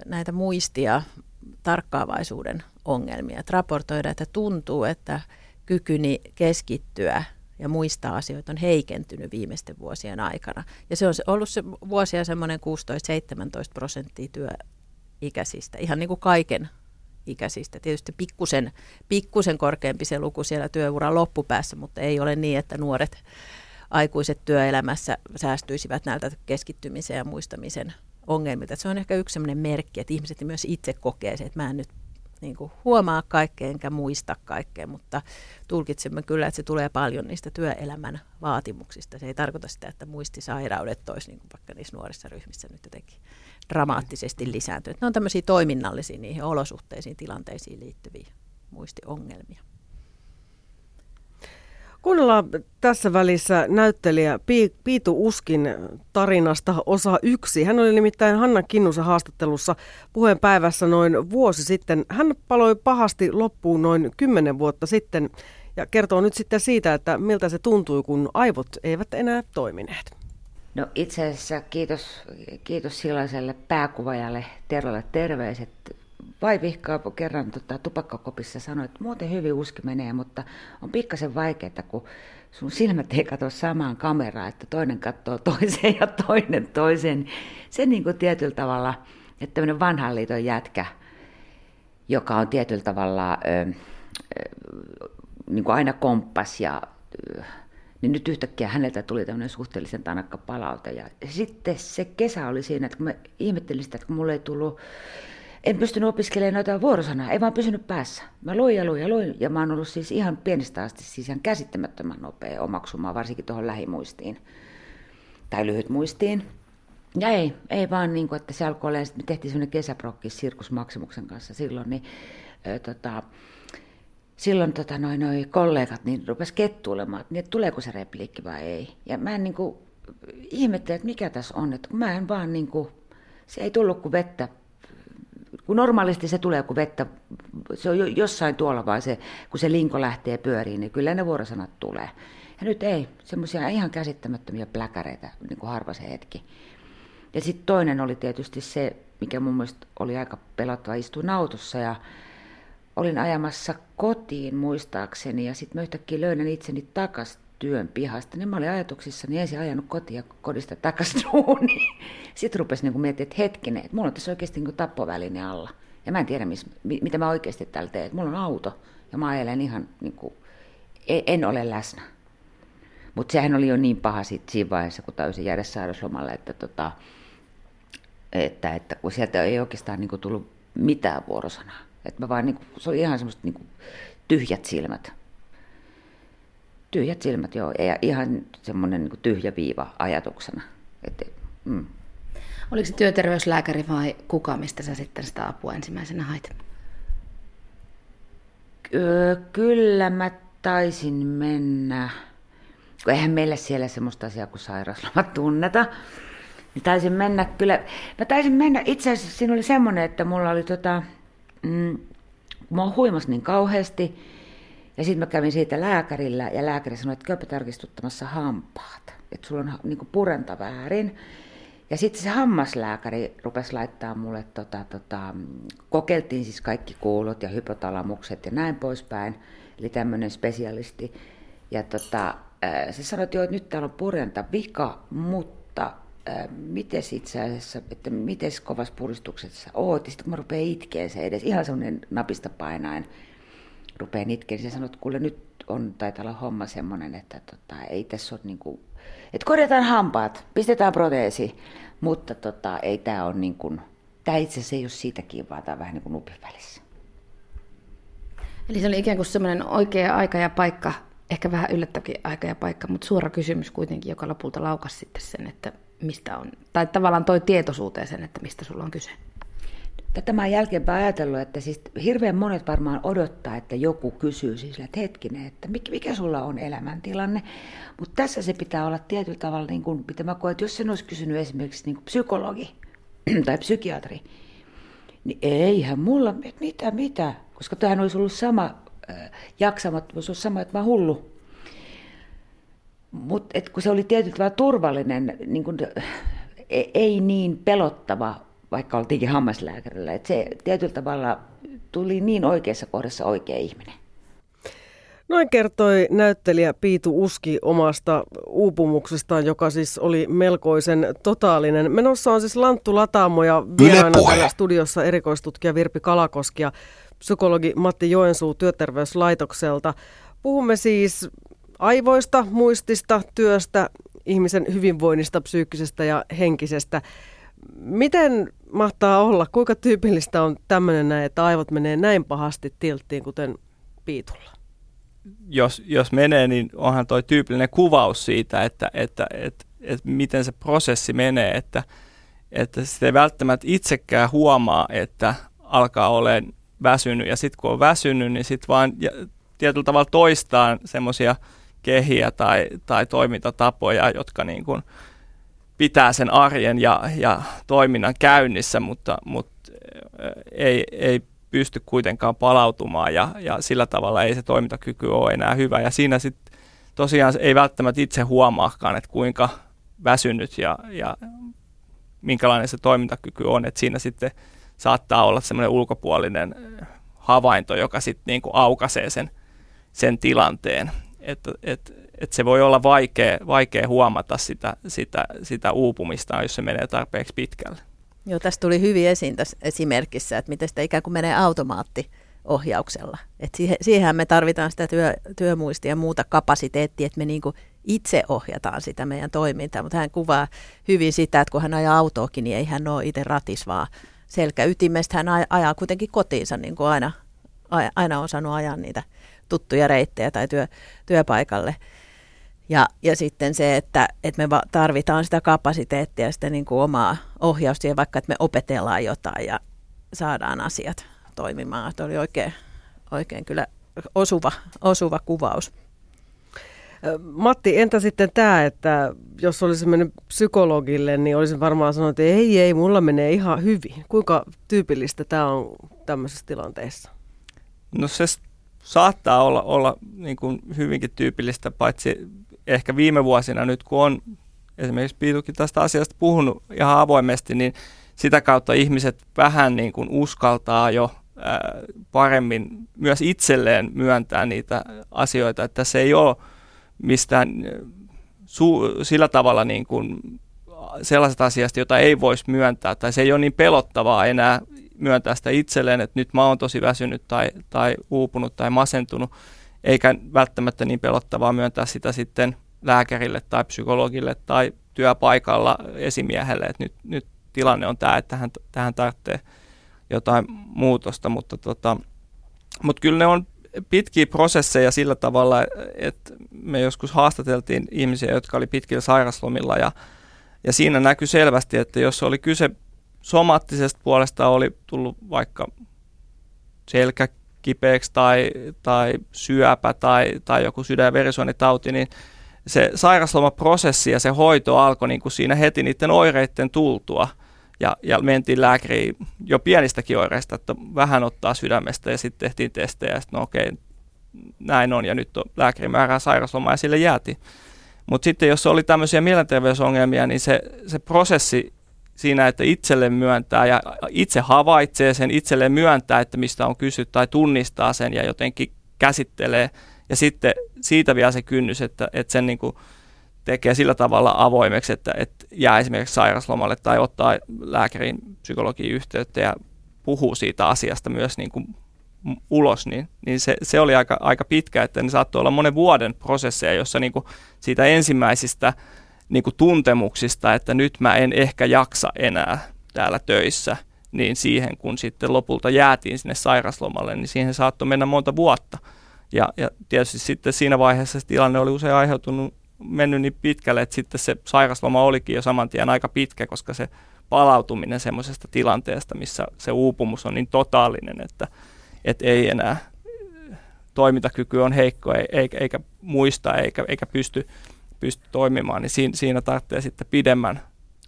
näitä muistia, tarkkaavaisuuden ongelmia. Että raportoida, että tuntuu, että kykyni keskittyä ja muistaa asioita on heikentynyt viimeisten vuosien aikana. Ja se on ollut se vuosia semmoinen 16-17 prosenttia työikäisistä, ihan niin kuin kaiken ikäisistä. Tietysti pikkusen, pikkusen korkeampi se luku siellä työuran loppupäässä, mutta ei ole niin, että nuoret aikuiset työelämässä säästyisivät näiltä keskittymisen ja muistamisen ongelmilta. Se on ehkä yksi sellainen merkki, että ihmiset myös itse kokee se, että mä en nyt niin kuin huomaa kaikkea enkä muista kaikkea, mutta tulkitsemme kyllä, että se tulee paljon niistä työelämän vaatimuksista. Se ei tarkoita sitä, että muistisairaudet olisi niin kuin vaikka niissä nuorissa ryhmissä nyt jotenkin dramaattisesti lisääntynyt. Ne on tämmöisiä toiminnallisia niihin olosuhteisiin, tilanteisiin liittyviä muistiongelmia. Kuunnellaan tässä välissä näyttelijä Piitu Uskin tarinasta osa yksi. Hän oli nimittäin Hanna Kinnusen haastattelussa puheen päivässä noin vuosi sitten. Hän paloi pahasti loppuun noin kymmenen vuotta sitten ja kertoo nyt sitten siitä, että miltä se tuntui, kun aivot eivät enää toimineet. No itse asiassa kiitos, kiitos silloiselle pääkuvajalle Tervalle terveiset vaivihkaa kerran tota, tupakkakopissa sanoi, että muuten hyvin uski menee, mutta on pikkasen vaikeaa, kun sun silmät ei katso samaan kameraan, että toinen katsoo toiseen ja toinen toiseen. Se niin kuin tietyllä tavalla, että tämmöinen vanhan liiton jätkä, joka on tietyllä tavalla ö, ö, niin kuin aina komppas ja ö, niin nyt yhtäkkiä häneltä tuli tämmöinen suhteellisen tanakka palaute. Ja sitten se kesä oli siinä, että kun mä ihmettelin sitä, että kun mulle ei tullut en pystynyt opiskelemaan noita vuorosanaa, ei vaan pysynyt päässä. Mä luin ja luin ja luin, ja mä oon ollut siis ihan pienestä asti siis ihan käsittämättömän nopea omaksumaan, varsinkin tuohon lähimuistiin tai lyhyt muistiin. Ja ei, ei vaan niin kuin, että se alkoi olla, me tehtiin semmoinen kesäprokki Sirkus Maksimuksen kanssa silloin, niin ö, tota, silloin tota, noin, noi kollegat niin rupes kettuilemaan, että, niin, että tuleeko se repliikki vai ei. Ja mä en niin ihmettelin, että mikä tässä on, että kun mä en vaan niin kuin, se ei tullut kuin vettä kun normaalisti se tulee kuin vettä, se on jossain tuolla vaan se, kun se linko lähtee pyöriin, niin kyllä ne vuorosanat tulee. Ja nyt ei, semmoisia ihan käsittämättömiä pläkäreitä, niin kuin harva se hetki. Ja sitten toinen oli tietysti se, mikä mun mielestä oli aika pelottava, istuin autossa ja olin ajamassa kotiin muistaakseni ja sitten mä yhtäkkiä löydän itseni takas työn pihasta, niin mä olin ajatuksissani ensin ajanut kotia kodista takaisin duuniin. Sitten rupesi niin miettimään, että hetkinen, että mulla on tässä oikeasti niin tappoväline alla. Ja mä en tiedä, mis, mitä mä oikeasti täällä teen. Mulla on auto ja mä ajelen ihan, niin kuin, e, en ole läsnä. Mutta sehän oli jo niin paha sit siinä vaiheessa, kun täysin jäädä sairauslomalle, että, tota, että, että kun sieltä ei oikeastaan niin kuin, tullut mitään vuorosanaa. Että mä vaan, niin kuin, se oli ihan semmoista niin kuin, tyhjät silmät tyhjät silmät, joo. Ja ihan semmoinen niin tyhjä viiva ajatuksena. Et, mm. Oliko se työterveyslääkäri vai kuka, mistä sä sitten sitä apua ensimmäisenä hait? Kyllä mä taisin mennä, kun eihän meillä siellä semmoista asiaa kuin sairausloma tunneta. Niin taisin mennä kyllä, mä taisin mennä, itse asiassa siinä oli semmoinen, että mulla oli tota, mm, mä huimas niin kauheasti, ja sitten mä kävin siitä lääkärillä ja lääkäri sanoi, että käypä tarkistuttamassa hampaat, että sulla on niin purenta väärin. Ja sitten se hammaslääkäri rupesi laittaa mulle, tota, tota, kokeiltiin siis kaikki kuulot ja hypotalamukset ja näin poispäin, eli tämmöinen spesialisti. Ja tota, se sanoi, että, joo, että nyt täällä on purenta vika, mutta miten itse asiassa, että miten kovassa puristuksessa oot, sitten kun mä rupean itkeen se edes, ihan semmoinen napista painaen, rupeaa itkeä, niin se sanoo, että kuule nyt on, taitaa olla homma semmoinen, että tota, ei tässä ole niin kuin, että korjataan hampaat, pistetään proteesi, mutta tota, ei tämä ole niin kuin, tämä itse asiassa ei ole siitäkin, vaan tämä on vähän niin kuin nupin välissä. Eli se oli ikään kuin semmoinen oikea aika ja paikka, ehkä vähän yllättävänkin aika ja paikka, mutta suora kysymys kuitenkin, joka lopulta laukas sitten sen, että mistä on, tai tavallaan toi tietoisuuteen sen, että mistä sulla on kyse. Tätä mä jälkeenpäin ajatellut, että siis hirveän monet varmaan odottaa, että joku kysyy siis, että hetkinen, että mikä, mikä sulla on elämäntilanne. Mutta tässä se pitää olla tietyllä tavalla, niin kuin, mitä mä koen, että jos sen olisi kysynyt esimerkiksi niin kuin psykologi tai psykiatri, niin eihän mulla, mitä, mitä, koska tähän olisi ollut sama äh, jaksamattomuus, olisi sama, että mä hullu. Mutta kun se oli tietyllä tavalla turvallinen, niin kun, ei niin pelottava vaikka oltiinkin hammaslääkärillä. Että se tietyllä tavalla tuli niin oikeassa kohdassa oikea ihminen. Noin kertoi näyttelijä Piitu Uski omasta uupumuksestaan, joka siis oli melkoisen totaalinen. Menossa on siis Lanttu Lataamo ja vieraana täällä studiossa erikoistutkija Virpi Kalakoski ja psykologi Matti Joensuu Työterveyslaitokselta. Puhumme siis aivoista, muistista, työstä, ihmisen hyvinvoinnista, psyykkisestä ja henkisestä. Miten mahtaa olla, kuinka tyypillistä on tämmöinen näin, että aivot menee näin pahasti tilttiin, kuten Piitulla? Jos, jos menee, niin onhan toi tyypillinen kuvaus siitä, että, että, että, että miten se prosessi menee, että, että sitä ei välttämättä itsekään huomaa, että alkaa olemaan väsynyt, ja sitten kun on väsynyt, niin sitten vaan tietyllä tavalla toistaa semmoisia kehiä tai, tai toimintatapoja, jotka niin kuin, pitää sen arjen ja, ja toiminnan käynnissä, mutta, mutta ei, ei pysty kuitenkaan palautumaan ja, ja sillä tavalla ei se toimintakyky ole enää hyvä. Ja siinä sitten tosiaan ei välttämättä itse huomaakaan, että kuinka väsynyt ja, ja minkälainen se toimintakyky on, että siinä sitten saattaa olla semmoinen ulkopuolinen havainto, joka sitten niinku aukaisee sen, sen tilanteen. Että et, että se voi olla vaikea, vaikea huomata sitä, sitä, sitä uupumista, jos se menee tarpeeksi pitkälle. Joo, tästä tuli hyvin esiin tässä esimerkissä, että miten sitä ikään kuin menee automaattiohjauksella. että siihen, siihenhän me tarvitaan sitä työ, työmuistia ja muuta kapasiteettia, että me niin itse ohjataan sitä meidän toimintaa. Mutta hän kuvaa hyvin sitä, että kun hän ajaa autoakin, niin ei hän ole itse ratis, vaan selkäytimestä hän ajaa kuitenkin kotiinsa, niin kuin aina, aina on saanut ajaa niitä tuttuja reittejä tai työ, työpaikalle. Ja, ja sitten se, että, että me tarvitaan sitä kapasiteettia, sitä niin kuin omaa ohjausta, vaikka että me opetellaan jotain ja saadaan asiat toimimaan. Tuo oli oikein, oikein kyllä osuva, osuva kuvaus. Matti, entä sitten tämä, että jos olisi mennyt psykologille, niin olisin varmaan sanonut, että ei, ei, mulla menee ihan hyvin. Kuinka tyypillistä tämä on tämmöisessä tilanteessa? No se saattaa olla, olla niin kuin hyvinkin tyypillistä, paitsi ehkä viime vuosina nyt, kun on esimerkiksi Piitukin tästä asiasta puhunut ihan avoimesti, niin sitä kautta ihmiset vähän niin kuin uskaltaa jo paremmin myös itselleen myöntää niitä asioita, että se ei ole mistään su- sillä tavalla niin kuin sellaiset asiasta, jota ei voisi myöntää, tai se ei ole niin pelottavaa enää myöntää sitä itselleen, että nyt mä oon tosi väsynyt tai, tai uupunut tai masentunut, eikä välttämättä niin pelottavaa myöntää sitä sitten lääkärille tai psykologille tai työpaikalla esimiehelle, että nyt, nyt tilanne on tämä, että tähän, tähän tarvitsee jotain muutosta, mutta, tota, mutta kyllä ne on pitkiä prosesseja sillä tavalla, että me joskus haastateltiin ihmisiä, jotka oli pitkillä sairaslomilla ja, ja siinä näkyy selvästi, että jos oli kyse somaattisesta puolesta oli tullut vaikka selkä kipeäksi tai, tai syöpä tai, tai joku sydän- ja verisuonitauti, niin se sairaslomaprosessi ja se hoito alkoi niin kuin siinä heti niiden oireiden tultua. Ja, ja mentiin lääkäriin jo pienistäkin oireista, että vähän ottaa sydämestä ja sitten tehtiin testejä ja sitten no okei, näin on ja nyt on lääkäri määrää sairaslomaa ja sille jäätiin. Mutta sitten jos oli tämmöisiä mielenterveysongelmia, niin se, se prosessi siinä, että itselle myöntää ja itse havaitsee sen, itselle myöntää, että mistä on kysytty tai tunnistaa sen ja jotenkin käsittelee. Ja sitten siitä vielä se kynnys, että, että sen niin kuin tekee sillä tavalla avoimeksi, että, että jää esimerkiksi sairaslomalle tai ottaa lääkärin psykologiin yhteyttä ja puhuu siitä asiasta myös niin kuin ulos, niin, niin se, se oli aika, aika pitkä, että ne saattoi olla monen vuoden prosesseja, jossa niin kuin siitä ensimmäisistä niin kuin tuntemuksista, että nyt mä en ehkä jaksa enää täällä töissä, niin siihen kun sitten lopulta jäätiin sinne sairaslomalle, niin siihen saattoi mennä monta vuotta. Ja, ja tietysti sitten siinä vaiheessa se tilanne oli usein aiheutunut, mennyt niin pitkälle, että sitten se sairasloma olikin jo saman tien aika pitkä, koska se palautuminen semmoisesta tilanteesta, missä se uupumus on niin totaalinen, että, että ei enää toimintakyky on heikko eikä, eikä muista eikä, eikä pysty, pysty toimimaan, niin siinä, siinä tarvitsee sitten pidemmän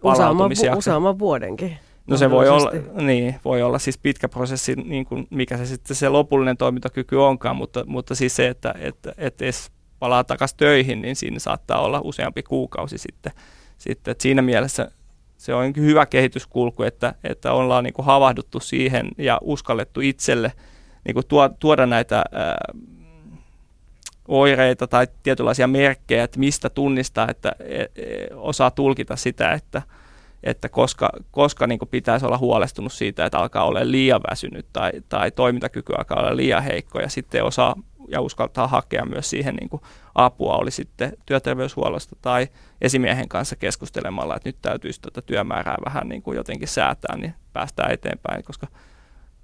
palautumisjakson. Useamman vuodenkin. No se voi olla, niin, voi olla siis pitkä prosessi, niin kuin mikä se sitten se lopullinen toimintakyky onkaan, mutta, mutta siis se, että, että, että edes palaa takaisin töihin, niin siinä saattaa olla useampi kuukausi sitten. sitten että siinä mielessä se on hyvä kehityskulku, että, että ollaan niin kuin havahduttu siihen ja uskallettu itselle niin kuin tuoda näitä ää, oireita tai tietynlaisia merkkejä, että mistä tunnistaa, että e, e, osaa tulkita sitä, että, että koska, koska niin kuin pitäisi olla huolestunut siitä, että alkaa olla liian väsynyt tai, tai toimintakyky alkaa olla liian heikko ja sitten osaa ja uskaltaa hakea myös siihen niin kuin apua, oli sitten työterveyshuollosta tai esimiehen kanssa keskustelemalla, että nyt täytyisi tuota työmäärää vähän niin kuin jotenkin säätää, niin päästään eteenpäin, koska,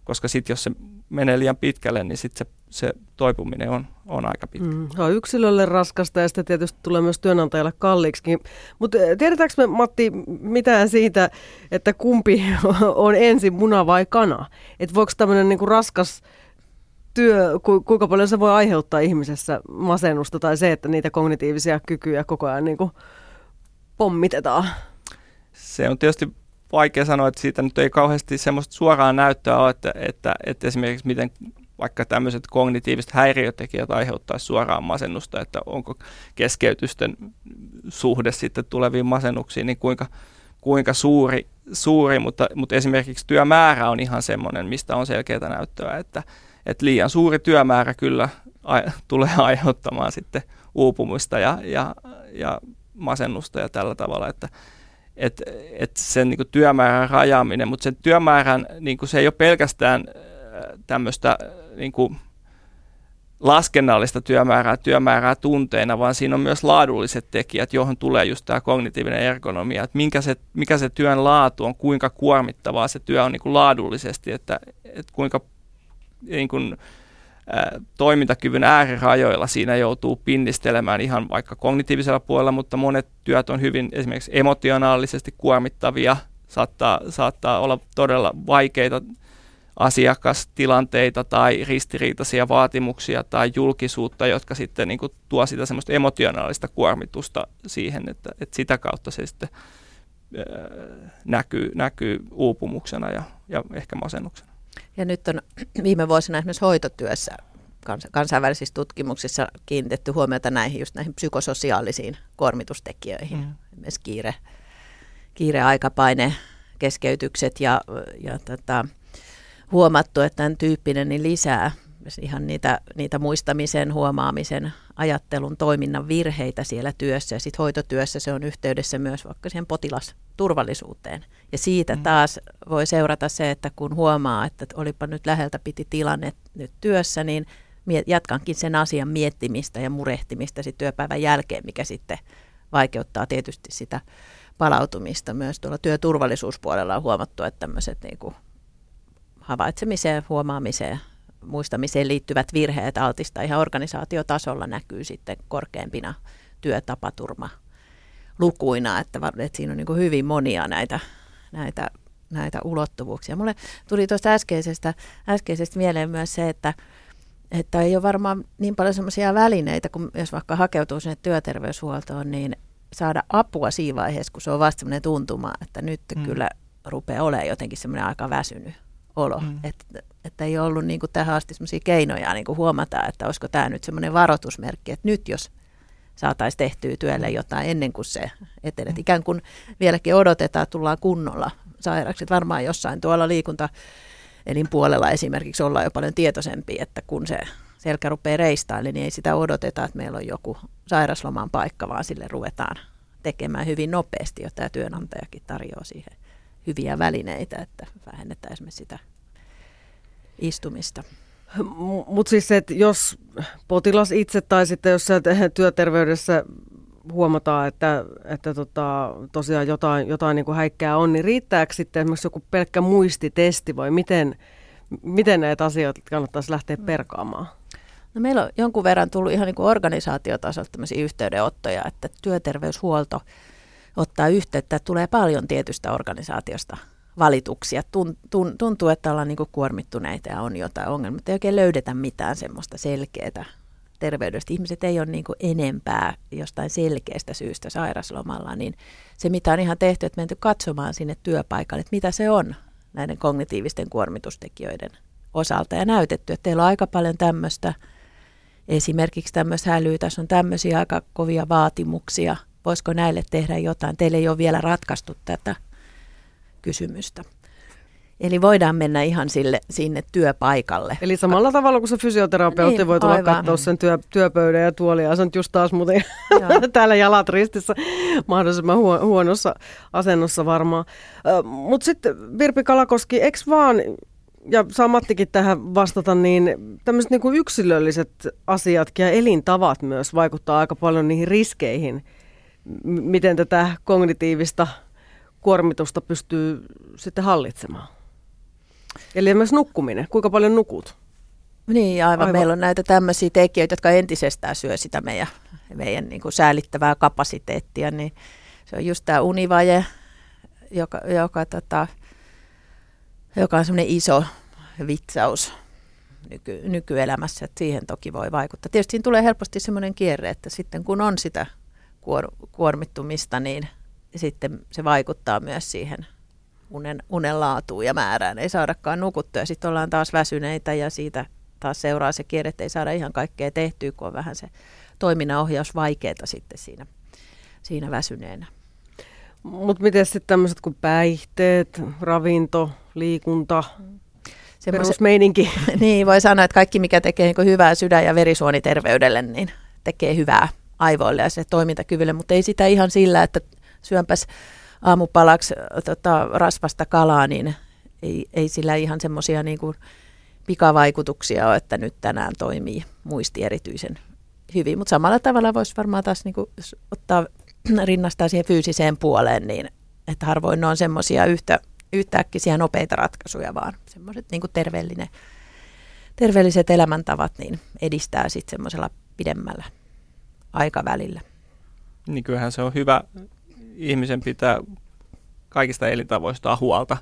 koska sitten jos se menee liian pitkälle, niin sitten se, se toipuminen on, on aika pitkä. Mm, on yksilölle raskasta ja sitten tietysti tulee myös työnantajalle kalliiksi. Mutta eh, tiedetäänkö me, Matti, mitään siitä, että kumpi on ensin muna vai kana? Että voiko tämmöinen niinku raskas työ, ku, kuinka paljon se voi aiheuttaa ihmisessä masennusta tai se, että niitä kognitiivisia kykyjä koko ajan niin kuin pommitetaan? Se on tietysti vaikea sanoa, että siitä nyt ei kauheasti semmoista suoraa näyttöä ole, että, että, että esimerkiksi miten vaikka tämmöiset kognitiiviset häiriötekijät aiheuttaisi suoraan masennusta, että onko keskeytysten suhde sitten tuleviin masennuksiin, niin kuinka, kuinka suuri, suuri mutta, mutta esimerkiksi työmäärä on ihan semmoinen, mistä on selkeää näyttöä, että, että liian suuri työmäärä kyllä a, tulee aiheuttamaan sitten uupumusta ja, ja, ja masennusta ja tällä tavalla, että et, et sen niin työmäärän rajaaminen, mutta sen työmäärän niin se ei ole pelkästään äh, tämmöistä niin laskennallista työmäärää, työmäärää tunteina, vaan siinä on myös laadulliset tekijät, johon tulee just tämä kognitiivinen ergonomia, että minkä se, mikä se työn laatu on, kuinka kuormittavaa se työ on niin kuin laadullisesti, että, että kuinka niin kuin, ä, toimintakyvyn äärirajoilla siinä joutuu pinnistelemään ihan vaikka kognitiivisella puolella, mutta monet työt on hyvin esimerkiksi emotionaalisesti kuormittavia, saattaa, saattaa olla todella vaikeita asiakastilanteita tai ristiriitaisia vaatimuksia tai julkisuutta, jotka sitten niin kuin, tuo sitä semmoista emotionaalista kuormitusta siihen, että, että sitä kautta se sitten näkyy, näkyy uupumuksena ja, ja ehkä masennuksena. Ja nyt on viime vuosina esimerkiksi hoitotyössä kansainvälisissä tutkimuksissa kiinnitetty huomiota näihin just näihin psykososiaalisiin kuormitustekijöihin. Mm. Esimerkiksi kiire, kiire, aikapaine, keskeytykset ja, ja tota, huomattu, että tämän tyyppinen niin lisää ihan niitä, niitä muistamisen, huomaamisen, ajattelun, toiminnan virheitä siellä työssä. Ja sitten hoitotyössä se on yhteydessä myös vaikka siihen potilasturvallisuuteen. Ja siitä mm. taas voi seurata se, että kun huomaa, että olipa nyt läheltä piti tilanne nyt työssä, niin jatkankin sen asian miettimistä ja murehtimista sit työpäivän jälkeen, mikä sitten vaikeuttaa tietysti sitä palautumista. Myös tuolla työturvallisuuspuolella on huomattu, että tämmöiset niin havaitsemiseen, huomaamiseen, muistamiseen liittyvät virheet altista ihan organisaatiotasolla näkyy sitten korkeampina työtapaturma lukuina, että, että siinä on niin hyvin monia näitä, näitä, näitä ulottuvuuksia. Mulle tuli tuosta äskeisestä, äskeisestä mieleen myös se, että, että ei ole varmaan niin paljon sellaisia välineitä, kun jos vaikka hakeutuu sinne työterveyshuoltoon, niin saada apua siinä vaiheessa, kun se on vasta tuntuma, että nyt mm. kyllä rupeaa olemaan jotenkin semmoinen aika väsynyt olo. Mm. Että, että ei ollut niin kuin tähän asti sellaisia keinoja niin kuin huomata, että olisiko tämä nyt semmoinen varoitusmerkki, että nyt jos saataisiin tehtyä työlle mm. jotain ennen kuin se etenee. Mm. Ikään kuin vieläkin odotetaan, että tullaan kunnolla sairaaksi. Että varmaan jossain tuolla liikunta puolella esimerkiksi ollaan jo paljon tietoisempi, että kun se selkä rupeaa reistaille, niin ei sitä odoteta, että meillä on joku sairasloman paikka, vaan sille ruvetaan tekemään hyvin nopeasti, jotta tämä työnantajakin tarjoaa siihen hyviä välineitä, että vähennetään esimerkiksi sitä istumista. Mutta siis se, että jos potilas itse tai sitten jos työterveydessä huomataan, että, että tota, tosiaan jotain, jotain niin kuin häikkää on, niin riittääkö sitten esimerkiksi joku pelkkä muistitesti vai miten, miten näitä asioita kannattaisi lähteä mm. perkaamaan? No meillä on jonkun verran tullut ihan niin kuin organisaatiotasolta tämmöisiä yhteydenottoja, että työterveyshuolto ottaa yhteyttä, tulee paljon tietystä organisaatiosta valituksia. Tuntuu, että ollaan niin kuormittuneita ja on jotain ongelmia, mutta ei oikein löydetä mitään semmoista selkeää terveydestä. Ihmiset ei ole niin enempää jostain selkeästä syystä sairaslomalla, niin se mitä on ihan tehty, että menty katsomaan sinne työpaikalle, että mitä se on näiden kognitiivisten kuormitustekijöiden osalta ja näytetty, että teillä on aika paljon tämmöistä, esimerkiksi tämmöistä hälyä, tässä on tämmöisiä aika kovia vaatimuksia, voisiko näille tehdä jotain, teille ei ole vielä ratkaistu tätä kysymystä. Eli voidaan mennä ihan sille, sinne työpaikalle. Eli samalla tavalla kuin se fysioterapeutti niin, voi tulla katsoa sen työ, työpöydän ja tuolia. Se on just taas muuten täällä jalat ristissä mahdollisimman huonossa asennossa varmaan. Mutta sitten Virpi Kalakoski, eikö vaan, ja saa Mattikin tähän vastata, niin tämmöiset niinku yksilölliset asiat ja elintavat myös vaikuttaa aika paljon niihin riskeihin, miten tätä kognitiivista kuormitusta pystyy sitten hallitsemaan. Eli myös nukkuminen. Kuinka paljon nukut? Niin, aivan. aivan. Meillä on näitä tämmöisiä tekijöitä, jotka entisestään syö sitä meidän, meidän niin kuin säälittävää kapasiteettia. Niin se on just tämä univaje, joka, joka, tota, joka on semmoinen iso vitsaus nyky, nykyelämässä, että siihen toki voi vaikuttaa. Tietysti siinä tulee helposti semmoinen kierre, että sitten kun on sitä kuor, kuormittumista, niin sitten se vaikuttaa myös siihen unen, unen laatuun ja määrään. Ei saadakaan nukuttua ja sitten ollaan taas väsyneitä ja siitä taas seuraa se kierre, että ei saada ihan kaikkea tehtyä, kun on vähän se toiminnanohjaus vaikeaa sitten siinä, siinä väsyneenä. Mutta miten sitten tämmöiset kuin päihteet, ravinto, liikunta, perusmeininki? niin, voi sanoa, että kaikki mikä tekee niin hyvää sydän- ja verisuoniterveydelle, niin tekee hyvää aivoille ja se toimintakyvylle, mutta ei sitä ihan sillä, että syönpäs aamupalaksi tota, rasvasta kalaa, niin ei, ei sillä ihan semmoisia niin pikavaikutuksia ole, että nyt tänään toimii muisti erityisen hyvin. Mutta samalla tavalla voisi varmaan taas niin kuin, ottaa rinnastaa siihen fyysiseen puoleen, niin että harvoin ne on semmoisia yhtä, yhtäkkisiä nopeita ratkaisuja, vaan semmoiset niin terveellinen, terveelliset elämäntavat niin edistää sitten semmoisella pidemmällä aikavälillä. Niin kyllähän se on hyvä ihmisen pitää kaikista elintavoistaan huolta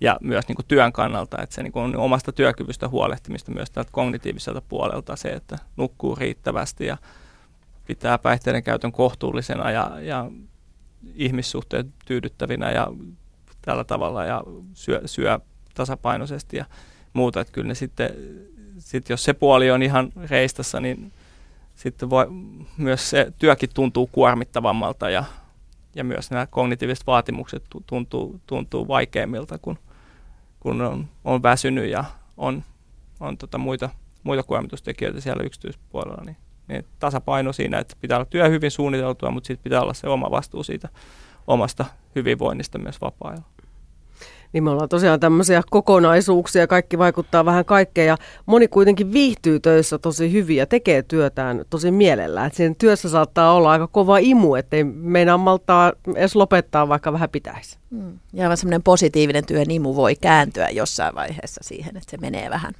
ja myös niin kuin työn kannalta, että se niin kuin on omasta työkyvystä huolehtimista myös tältä kognitiiviselta puolelta se, että nukkuu riittävästi ja pitää päihteiden käytön kohtuullisena ja, ja ihmissuhteet tyydyttävinä ja tällä tavalla ja syö, syö tasapainoisesti ja muuta. Että kyllä ne sitten, sit jos se puoli on ihan reistassa, niin sitten voi, myös se työkin tuntuu kuormittavammalta ja ja myös nämä kognitiiviset vaatimukset tuntuu, tuntuu vaikeimmilta, kun, kun on, on väsynyt ja on, on tota muita, muita kuormitustekijöitä siellä yksityispuolella. Niin, niin tasapaino siinä, että pitää olla työ hyvin suunniteltua, mutta sitten pitää olla se oma vastuu siitä omasta hyvinvoinnista myös vapaa-ajalla. Niin me ollaan tosiaan tämmöisiä kokonaisuuksia, kaikki vaikuttaa vähän kaikkeen ja moni kuitenkin viihtyy töissä tosi hyvin ja tekee työtään tosi mielellään. Siinä työssä saattaa olla aika kova imu, ettei meinaa maltaa edes lopettaa, vaikka vähän pitäisi. Mm. Ja aivan semmoinen positiivinen työn imu voi kääntyä jossain vaiheessa siihen, että se menee vähän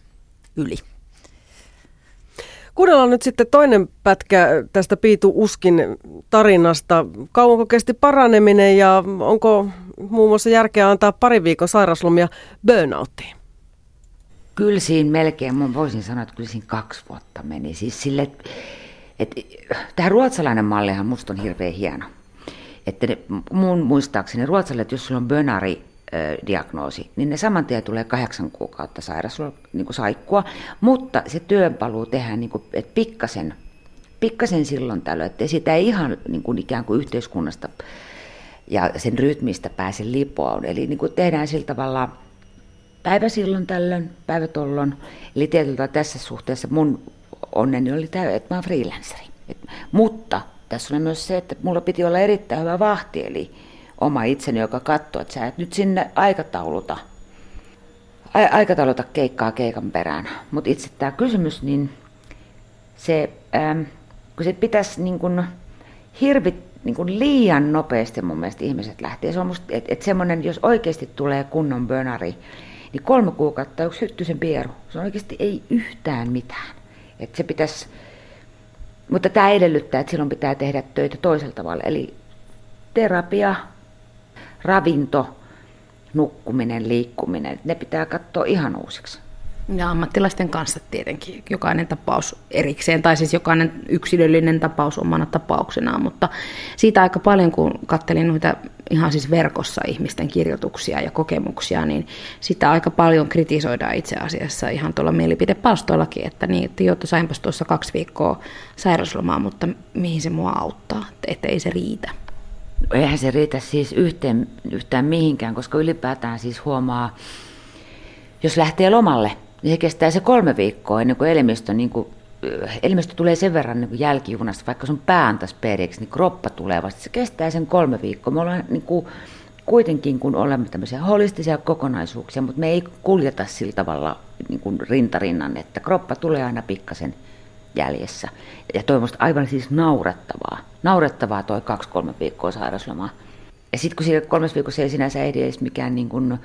yli. Kuunnellaan nyt sitten toinen pätkä tästä Piitu Uskin tarinasta. Kauanko kesti paraneminen ja onko muun muassa järkeä antaa pari viikon sairaslomia burnouttiin? Kyllä siinä melkein, mä voisin sanoa, että kyllä siinä kaksi vuotta meni. Siis sille, että, tämä ruotsalainen mallihan musta on hirveän hieno. Että ne, mun muistaakseni ruotsalainen, että jos sulla on bönari diagnoosi, niin ne saman tien tulee kahdeksan kuukautta sairaus, niin saikkua, mutta se työpaluu tehdään niin kuin, että pikkasen, pikkasen silloin tällöin, että sitä ei ihan niin kuin ikään kuin yhteiskunnasta ja sen rytmistä pääse lipoon. Eli niin kuin tehdään sillä tavalla päivä silloin tällöin, päivä tollon. Eli tietyllä tässä suhteessa mun onneni oli tämä, että mä oon freelanceri. Et, mutta tässä on myös se, että mulla piti olla erittäin hyvä vahti, eli oma itseni, joka katsoo, että sä et nyt sinne aikatauluta aikatauluta keikkaa keikan perään. Mutta itse tämä kysymys, niin se, ähm, kun se pitäisi niin kun hirvit, niin kun liian nopeasti mun mielestä ihmiset lähtee. Se on musta, että et semmoinen, jos oikeasti tulee kunnon bönari, niin kolme kuukautta yksi hyttysen pieru. Se on oikeasti ei yhtään mitään. Et se pitäisi, mutta tämä edellyttää, että silloin pitää tehdä töitä toisella tavalla. Eli terapia, ravinto, nukkuminen, liikkuminen, ne pitää katsoa ihan uusiksi. Ja ammattilaisten kanssa tietenkin, jokainen tapaus erikseen, tai siis jokainen yksilöllinen tapaus omana tapauksenaan, mutta siitä aika paljon, kun kattelin noita ihan siis verkossa ihmisten kirjoituksia ja kokemuksia, niin sitä aika paljon kritisoidaan itse asiassa ihan tuolla mielipidepalstoillakin, että niin, että joo, sainpas tuossa kaksi viikkoa sairauslomaa, mutta mihin se mua auttaa, että ei se riitä. Eihän se riitä siis yhteen, yhtään mihinkään, koska ylipäätään siis huomaa, jos lähtee lomalle, niin se kestää se kolme viikkoa ennen kuin elimistö, niin kuin, elimistö tulee sen verran niin jälkijunasta, vaikka sun pää antaisi periksi, niin kroppa tulee vasta. Se kestää sen kolme viikkoa. Me ollaan niin kuin, kuitenkin, kun olemme tämmöisiä holistisia kokonaisuuksia, mutta me ei kuljeta sillä tavalla niin kuin rintarinnan, että kroppa tulee aina pikkasen jäljessä. Ja toi aivan siis naurettavaa. Naurettavaa toi kaksi-kolme viikkoa sairauslomaa. Ja sitten kun siinä kolmes viikossa ei sinänsä ehdi edes mikään niin kuin,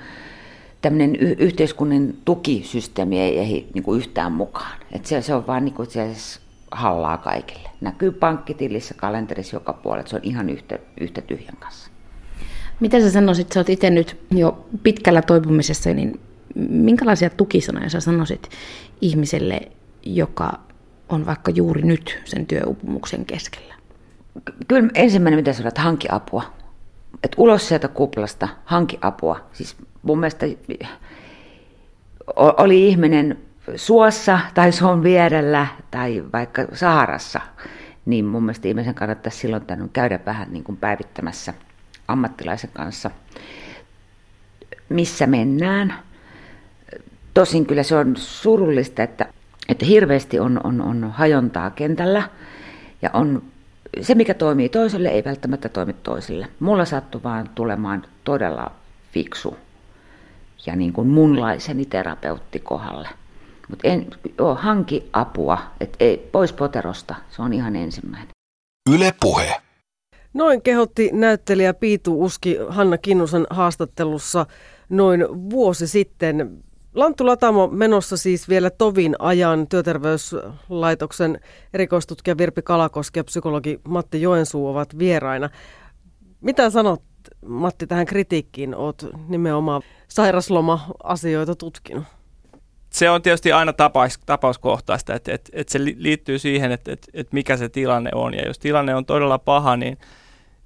tämmöinen y- yhteiskunnan tukisysteemi ei ehdi niin kuin yhtään mukaan. Et se, se on vaan niin kuin hallaa kaikille. Näkyy pankkitilissä, kalenterissa joka puolella, se on ihan yhtä, yhtä tyhjän kanssa. Mitä sä sanoisit, sä oot itse nyt jo pitkällä toipumisessa, niin minkälaisia tukisanoja sä sanoisit ihmiselle, joka on vaikka juuri nyt sen työupumuksen keskellä? Kyllä ensimmäinen, mitä sanoit, hanki apua. Et ulos sieltä kuplasta, hanki apua. Siis mun mielestä oli ihminen suossa tai suon vierellä tai vaikka Saharassa, niin mun mielestä ihmisen kannattaisi silloin tämän käydä vähän niin kuin päivittämässä ammattilaisen kanssa, missä mennään. Tosin kyllä se on surullista, että että hirveästi on, on, on hajontaa kentällä ja on se, mikä toimii toiselle, ei välttämättä toimi toiselle. Mulla sattui vaan tulemaan todella fiksu ja niin kuin munlaiseni terapeutti kohdalle. Mutta hanki apua, et ei, pois poterosta, se on ihan ensimmäinen. Yle puhe. Noin kehotti näyttelijä Piitu Uski Hanna Kinnusen haastattelussa noin vuosi sitten. Lanttu Latamo menossa siis vielä tovin ajan työterveyslaitoksen erikoistutkija Virpi Kalakoski ja psykologi Matti Joensuu ovat vieraina. Mitä sanot Matti tähän kritiikkiin? Olet nimenomaan sairasloma-asioita tutkinut. Se on tietysti aina tapaus, tapauskohtaista, että, että, että se liittyy siihen, että, että, että mikä se tilanne on. Ja jos tilanne on todella paha, niin,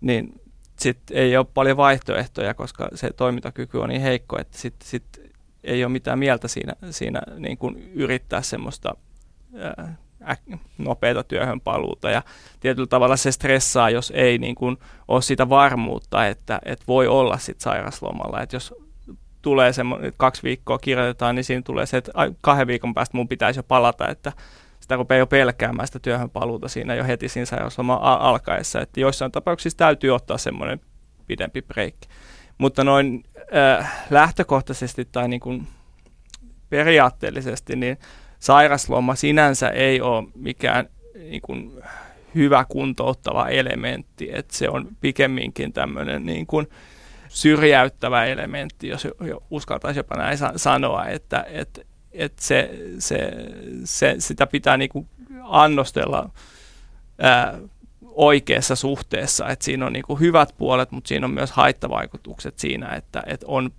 niin sitten ei ole paljon vaihtoehtoja, koska se toimintakyky on niin heikko, että sitten sit ei ole mitään mieltä siinä, siinä niin kuin yrittää semmoista ää, nopeata työhön paluuta ja tietyllä tavalla se stressaa, jos ei niin kuin ole sitä varmuutta, että, että voi olla sit sairaslomalla. Että jos tulee semmoinen, kaksi viikkoa kirjoitetaan, niin siinä tulee se, että kahden viikon päästä mun pitäisi jo palata, että sitä rupeaa jo pelkäämään sitä työhön paluuta siinä jo heti siinä sairausloman alkaessa. Että joissain tapauksissa täytyy ottaa semmoinen pidempi break. Mutta noin äh, lähtökohtaisesti tai niin kuin periaatteellisesti, niin sairasloma sinänsä ei ole mikään niin kuin hyvä kuntouttava elementti, että se on pikemminkin tämmöinen niin kuin syrjäyttävä elementti, jos uskaltaisi jopa näin sanoa, että, että, että se, se, se, sitä pitää niin kuin annostella ää, oikeassa suhteessa, että siinä on niin kuin hyvät puolet, mutta siinä on myös haittavaikutukset siinä, että, että on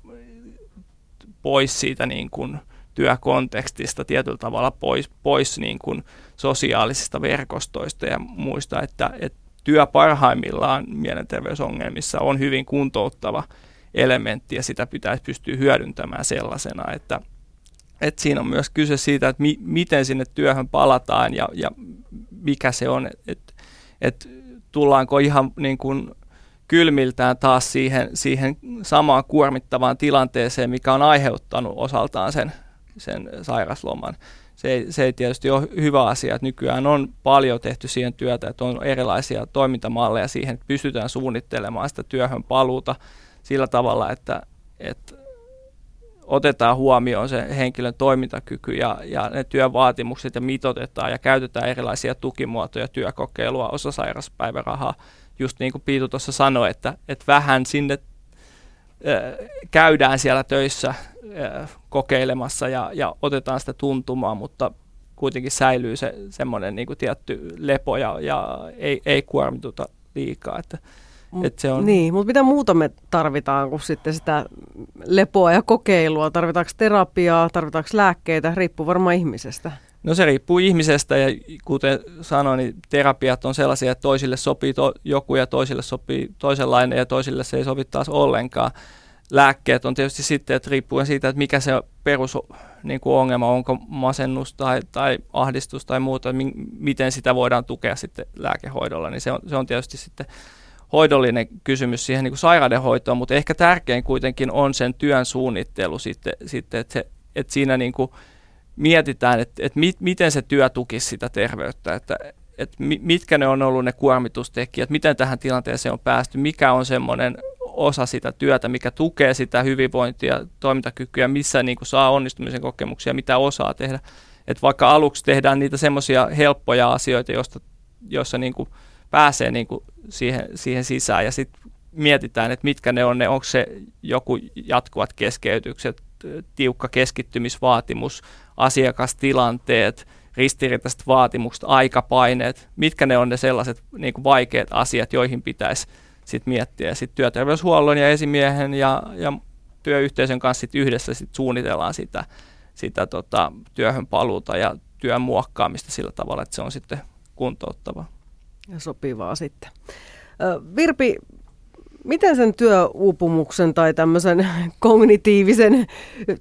pois siitä niin kuin työkontekstista tietyllä tavalla pois, pois niin kuin sosiaalisista verkostoista ja muista, että, että työ parhaimmillaan mielenterveysongelmissa on hyvin kuntouttava elementti ja sitä pitäisi pystyä hyödyntämään sellaisena, että, että siinä on myös kyse siitä, että mi, miten sinne työhön palataan ja, ja mikä se on, että että tullaanko ihan niin kuin kylmiltään taas siihen, siihen samaan kuormittavaan tilanteeseen, mikä on aiheuttanut osaltaan sen, sen sairasloman. Se ei, se ei tietysti ole hyvä asia, että nykyään on paljon tehty siihen työtä, että on erilaisia toimintamalleja siihen, että pystytään suunnittelemaan sitä työhön paluuta sillä tavalla, että, että otetaan huomioon se henkilön toimintakyky ja, ja ne työvaatimukset ja mitotetaan ja käytetään erilaisia tukimuotoja, työkokeilua, osasairaspäivärahaa. Just niin kuin Piitu tuossa sanoi, että, että vähän sinne käydään siellä töissä kokeilemassa ja, ja otetaan sitä tuntumaa, mutta kuitenkin säilyy se semmoinen niin kuin tietty lepo ja, ja ei, ei kuormituta liikaa. Että, että se on... Niin, mutta mitä muuta me tarvitaan kuin sitten sitä lepoa ja kokeilua? Tarvitaanko terapiaa, tarvitaanko lääkkeitä? Riippuu varmaan ihmisestä. No se riippuu ihmisestä ja kuten sanoin, niin terapiat on sellaisia, että toisille sopii to- joku ja toisille sopii toisenlainen ja toisille se ei sovi taas ollenkaan. Lääkkeet on tietysti sitten, että riippuen siitä, että mikä se perus niin kuin ongelma, onko masennus tai, tai ahdistus tai muuta, mi- miten sitä voidaan tukea sitten lääkehoidolla, niin se on, se on tietysti sitten hoidollinen kysymys siihen niin kuin sairaudenhoitoon, mutta ehkä tärkein kuitenkin on sen työn suunnittelu sitten, sitten että, se, että siinä niin kuin mietitään, että, että mit, miten se työ tukisi sitä terveyttä, että, että mitkä ne on ollut ne kuormitustekijät, miten tähän tilanteeseen on päästy, mikä on semmoinen osa sitä työtä, mikä tukee sitä hyvinvointia, toimintakykyä, missä niin kuin saa onnistumisen kokemuksia, mitä osaa tehdä. Että vaikka aluksi tehdään niitä semmoisia helppoja asioita, joista, joissa niin kuin pääsee niin kuin siihen, siihen sisään ja sitten mietitään, että mitkä ne on ne, onko se joku jatkuvat keskeytykset, tiukka keskittymisvaatimus, asiakastilanteet, ristiriitaiset vaatimukset, aikapaineet, mitkä ne on ne sellaiset niin kuin vaikeat asiat, joihin pitäisi sit miettiä. Sitten työterveyshuollon ja esimiehen ja, ja työyhteisön kanssa sit yhdessä sit suunnitellaan sitä, sitä tota, työhön paluuta ja työn muokkaamista sillä tavalla, että se on sitten kuntouttavaa. Ja sopivaa sitten. Virpi, miten sen työuupumuksen tai tämmöisen kognitiivisen,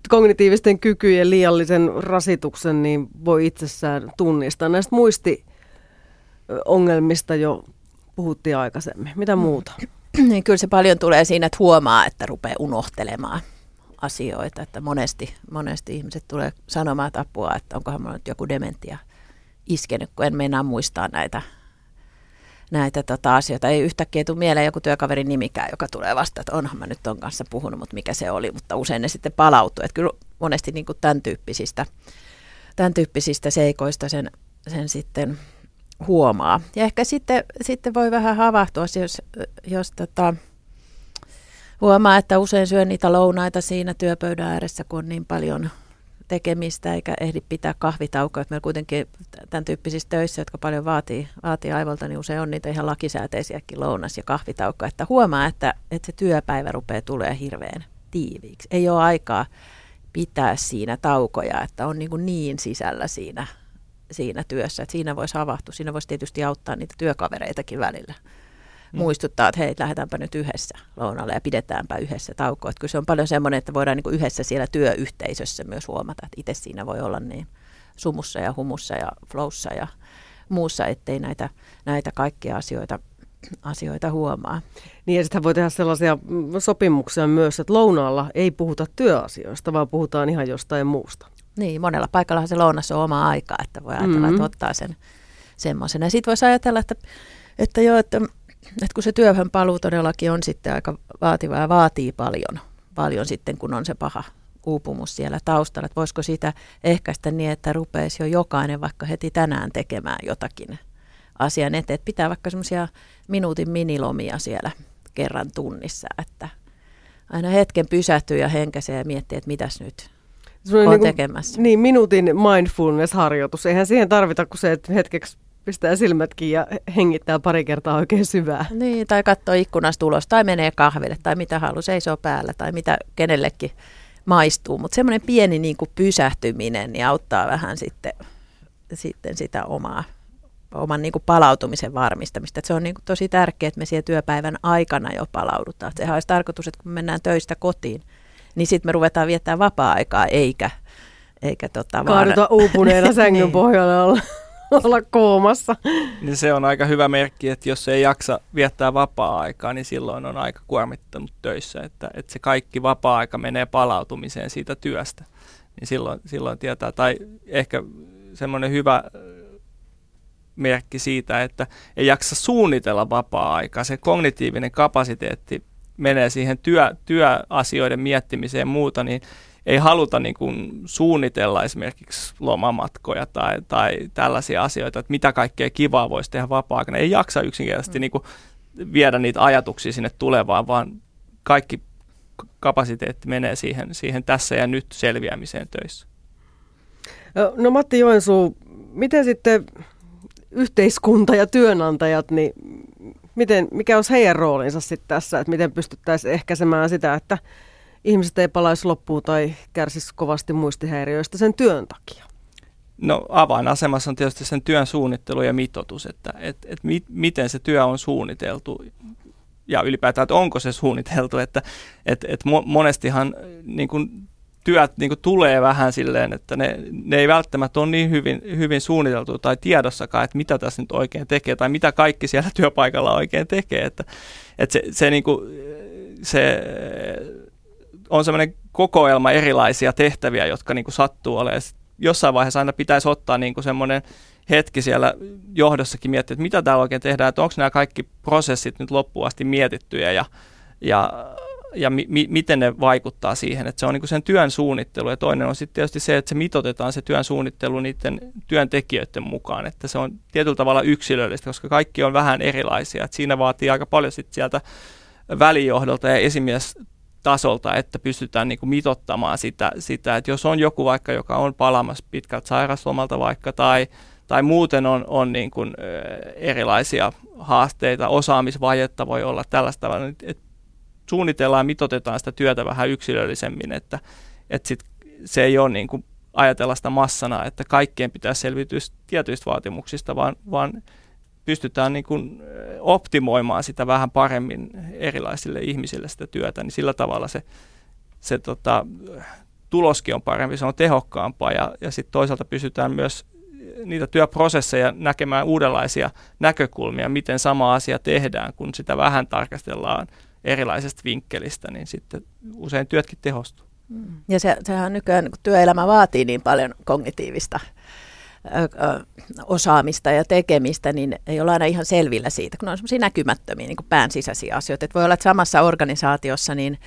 kognitiivisten kykyjen liiallisen rasituksen niin voi itsessään tunnistaa? Näistä muistiongelmista jo puhuttiin aikaisemmin. Mitä muuta? Niin kyllä se paljon tulee siinä, että huomaa, että rupeaa unohtelemaan asioita. Että monesti, monesti ihmiset tulee sanomaan että apua, että onkohan minulla nyt joku dementia iskenyt, kun en meinaa muistaa näitä näitä tota, asioita. Ei yhtäkkiä tule mieleen joku työkaverin nimikään, joka tulee vasta, että onhan mä nyt ton kanssa puhunut, mutta mikä se oli, mutta usein ne sitten palautuu. Että kyllä monesti niin kuin tämän, tyyppisistä, tämän tyyppisistä seikoista sen, sen sitten huomaa. Ja ehkä sitten, sitten voi vähän havahtua, jos, jos tota, huomaa, että usein syön niitä lounaita siinä työpöydän ääressä, kun on niin paljon tekemistä eikä ehdi pitää kahvitaukoa. Meillä kuitenkin tämän tyyppisissä töissä, jotka paljon vaatii, vaatii aivolta, niin usein on niitä ihan lakisääteisiäkin lounas- ja kahvitaukoja. Että huomaa, että, että se työpäivä rupeaa tulee hirveän tiiviiksi. Ei ole aikaa pitää siinä taukoja, että on niin, kuin niin sisällä siinä, siinä työssä, että siinä voisi havahtua. Siinä voisi tietysti auttaa niitä työkavereitakin välillä mm. muistuttaa, että hei, lähdetäänpä nyt yhdessä lounalle ja pidetäänpä yhdessä taukoa. Että kyllä se on paljon semmoinen, että voidaan niin yhdessä siellä työyhteisössä myös huomata, että itse siinä voi olla niin sumussa ja humussa ja flowssa ja muussa, ettei näitä, näitä kaikkia asioita asioita huomaa. Niin ja sitten voi tehdä sellaisia sopimuksia myös, että lounaalla ei puhuta työasioista, vaan puhutaan ihan jostain muusta. Niin, monella paikallahan se lounas on oma aikaa, että voi ajatella, mm-hmm. että ottaa sen semmoisen. Ja sitten voisi ajatella, että, että joo, että että kun se työhön paluu todellakin on sitten aika vaativaa ja vaatii paljon, paljon sitten, kun on se paha uupumus siellä taustalla, että voisiko sitä ehkäistä niin, että rupeisi jo jokainen vaikka heti tänään tekemään jotakin asian eteen, että pitää vaikka semmoisia minuutin minilomia siellä kerran tunnissa, että aina hetken pysähtyy ja henkäsee ja miettii, että mitäs nyt on niin kuin, tekemässä. Niin, minuutin mindfulness-harjoitus. Eihän siihen tarvita kuin se, että hetkeksi pistää silmätkin ja hengittää pari kertaa oikein syvää. Niin, tai katsoo ikkunasta ulos, tai menee kahville, tai mitä haluaa, seisoo päällä, tai mitä kenellekin maistuu. Mutta semmoinen pieni niin kuin pysähtyminen niin auttaa vähän sitten, sitten sitä omaa, oman niin kuin palautumisen varmistamista. Et se on niin kuin tosi tärkeää, että me siellä työpäivän aikana jo palaudutaan. Sehän olisi tarkoitus, että kun me mennään töistä kotiin, niin sitten me ruvetaan viettämään vapaa-aikaa, eikä, eikä tota, Kaaduta vaan... uupuneena sängyn niin. pohjalla olla. olla koomassa. Niin se on aika hyvä merkki, että jos ei jaksa viettää vapaa-aikaa, niin silloin on aika kuormittanut töissä, että, että se kaikki vapaa-aika menee palautumiseen siitä työstä. Niin silloin, silloin tietää, tai ehkä semmoinen hyvä merkki siitä, että ei jaksa suunnitella vapaa-aikaa. Se kognitiivinen kapasiteetti menee siihen työ, työasioiden miettimiseen ja muuta, niin ei haluta niin kuin suunnitella esimerkiksi lomamatkoja tai, tai tällaisia asioita, että mitä kaikkea kivaa voisi tehdä vapaa-aikana. Ei jaksa yksinkertaisesti mm. niin kuin viedä niitä ajatuksia sinne tulevaan, vaan kaikki kapasiteetti menee siihen, siihen tässä ja nyt selviämiseen töissä. No Matti Joensuu, miten sitten yhteiskunta ja työnantajat, niin miten, mikä olisi heidän roolinsa sitten tässä, että miten pystyttäisiin ehkäisemään sitä, että ihmiset ei palaisi loppuun tai kärsisi kovasti muistihäiriöistä sen työn takia? No avainasemassa on tietysti sen työn suunnittelu ja mitoitus, että et, et mi, miten se työ on suunniteltu ja ylipäätään, että onko se suunniteltu, että et, et monestihan niin kun, työt niin kun, tulee vähän silleen, että ne, ne ei välttämättä ole niin hyvin, hyvin suunniteltu tai tiedossakaan, että mitä tässä nyt oikein tekee tai mitä kaikki siellä työpaikalla oikein tekee, että, että se, se, niin kun, se on semmoinen kokoelma erilaisia tehtäviä, jotka niin sattuu olemaan. Jossain vaiheessa aina pitäisi ottaa niin semmoinen hetki siellä johdossakin miettiä, että mitä täällä oikein tehdään, että onko nämä kaikki prosessit nyt loppuun asti mietittyjä ja, ja, ja mi, mi, miten ne vaikuttaa siihen. Että se on niin sen työn suunnittelu ja toinen on sitten tietysti se, että se mitotetaan se työn suunnittelu niiden työntekijöiden mukaan, että se on tietyllä tavalla yksilöllistä, koska kaikki on vähän erilaisia. Että siinä vaatii aika paljon sitten sieltä välijohdolta ja esimies tasolta, että pystytään niin mitottamaan sitä, sitä, että jos on joku vaikka, joka on palamassa pitkältä sairaslomalta vaikka, tai tai muuten on, on niin kuin, erilaisia haasteita, osaamisvajetta voi olla tällaista, että suunnitellaan ja mitotetaan sitä työtä vähän yksilöllisemmin, että, että sit se ei ole niin kuin ajatella sitä massana, että kaikkien pitää selviytyä tietyistä vaatimuksista, vaan, vaan pystytään niin kuin optimoimaan sitä vähän paremmin erilaisille ihmisille sitä työtä, niin sillä tavalla se, se tota, tuloskin on parempi, se on tehokkaampaa ja, ja sitten toisaalta pystytään myös niitä työprosesseja näkemään uudenlaisia näkökulmia, miten sama asia tehdään, kun sitä vähän tarkastellaan erilaisesta vinkkelistä, niin sitten usein työtkin tehostuu. Mm. Ja se, sehän nykyään kun työelämä vaatii niin paljon kognitiivista osaamista ja tekemistä, niin ei olla aina ihan selvillä siitä, kun on semmoisia näkymättömiä niin pään sisäisiä asioita. Että voi olla, että samassa organisaatiossa niin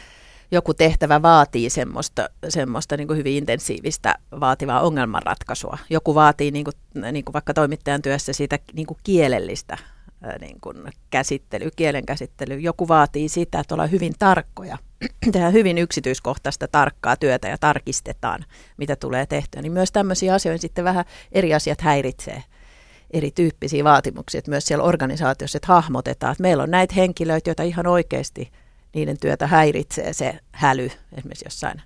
joku tehtävä vaatii semmoista, semmoista niin kuin hyvin intensiivistä vaativaa ongelmanratkaisua. Joku vaatii niin kuin, niin kuin vaikka toimittajan työssä siitä niin kuin kielellistä niin kuin käsittely, kielen käsittely. Joku vaatii sitä, että ollaan hyvin tarkkoja, tehdään hyvin yksityiskohtaista tarkkaa työtä ja tarkistetaan, mitä tulee tehtyä. Niin myös tämmöisiä asioita sitten vähän eri asiat häiritsee erityyppisiä vaatimuksia, että myös siellä organisaatiossa, että hahmotetaan, että meillä on näitä henkilöitä, joita ihan oikeasti – niiden työtä häiritsee se häly esimerkiksi jossain,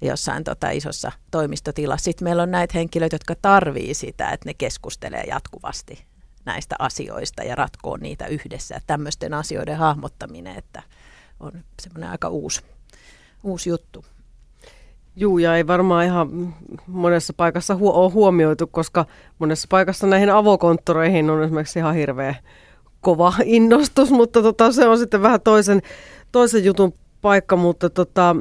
jossain tota isossa toimistotilassa. Sitten meillä on näitä henkilöitä, jotka tarvii sitä, että ne keskustelee jatkuvasti näistä asioista ja ratkoo niitä yhdessä. Tämmöisten asioiden hahmottaminen, että on semmoinen aika uusi, uusi juttu. Juu, ja ei varmaan ihan monessa paikassa hu- ole huomioitu, koska monessa paikassa näihin avokonttoreihin on esimerkiksi ihan hirveä kova innostus, mutta tota, se on sitten vähän toisen, toisen jutun paikka, mutta tota,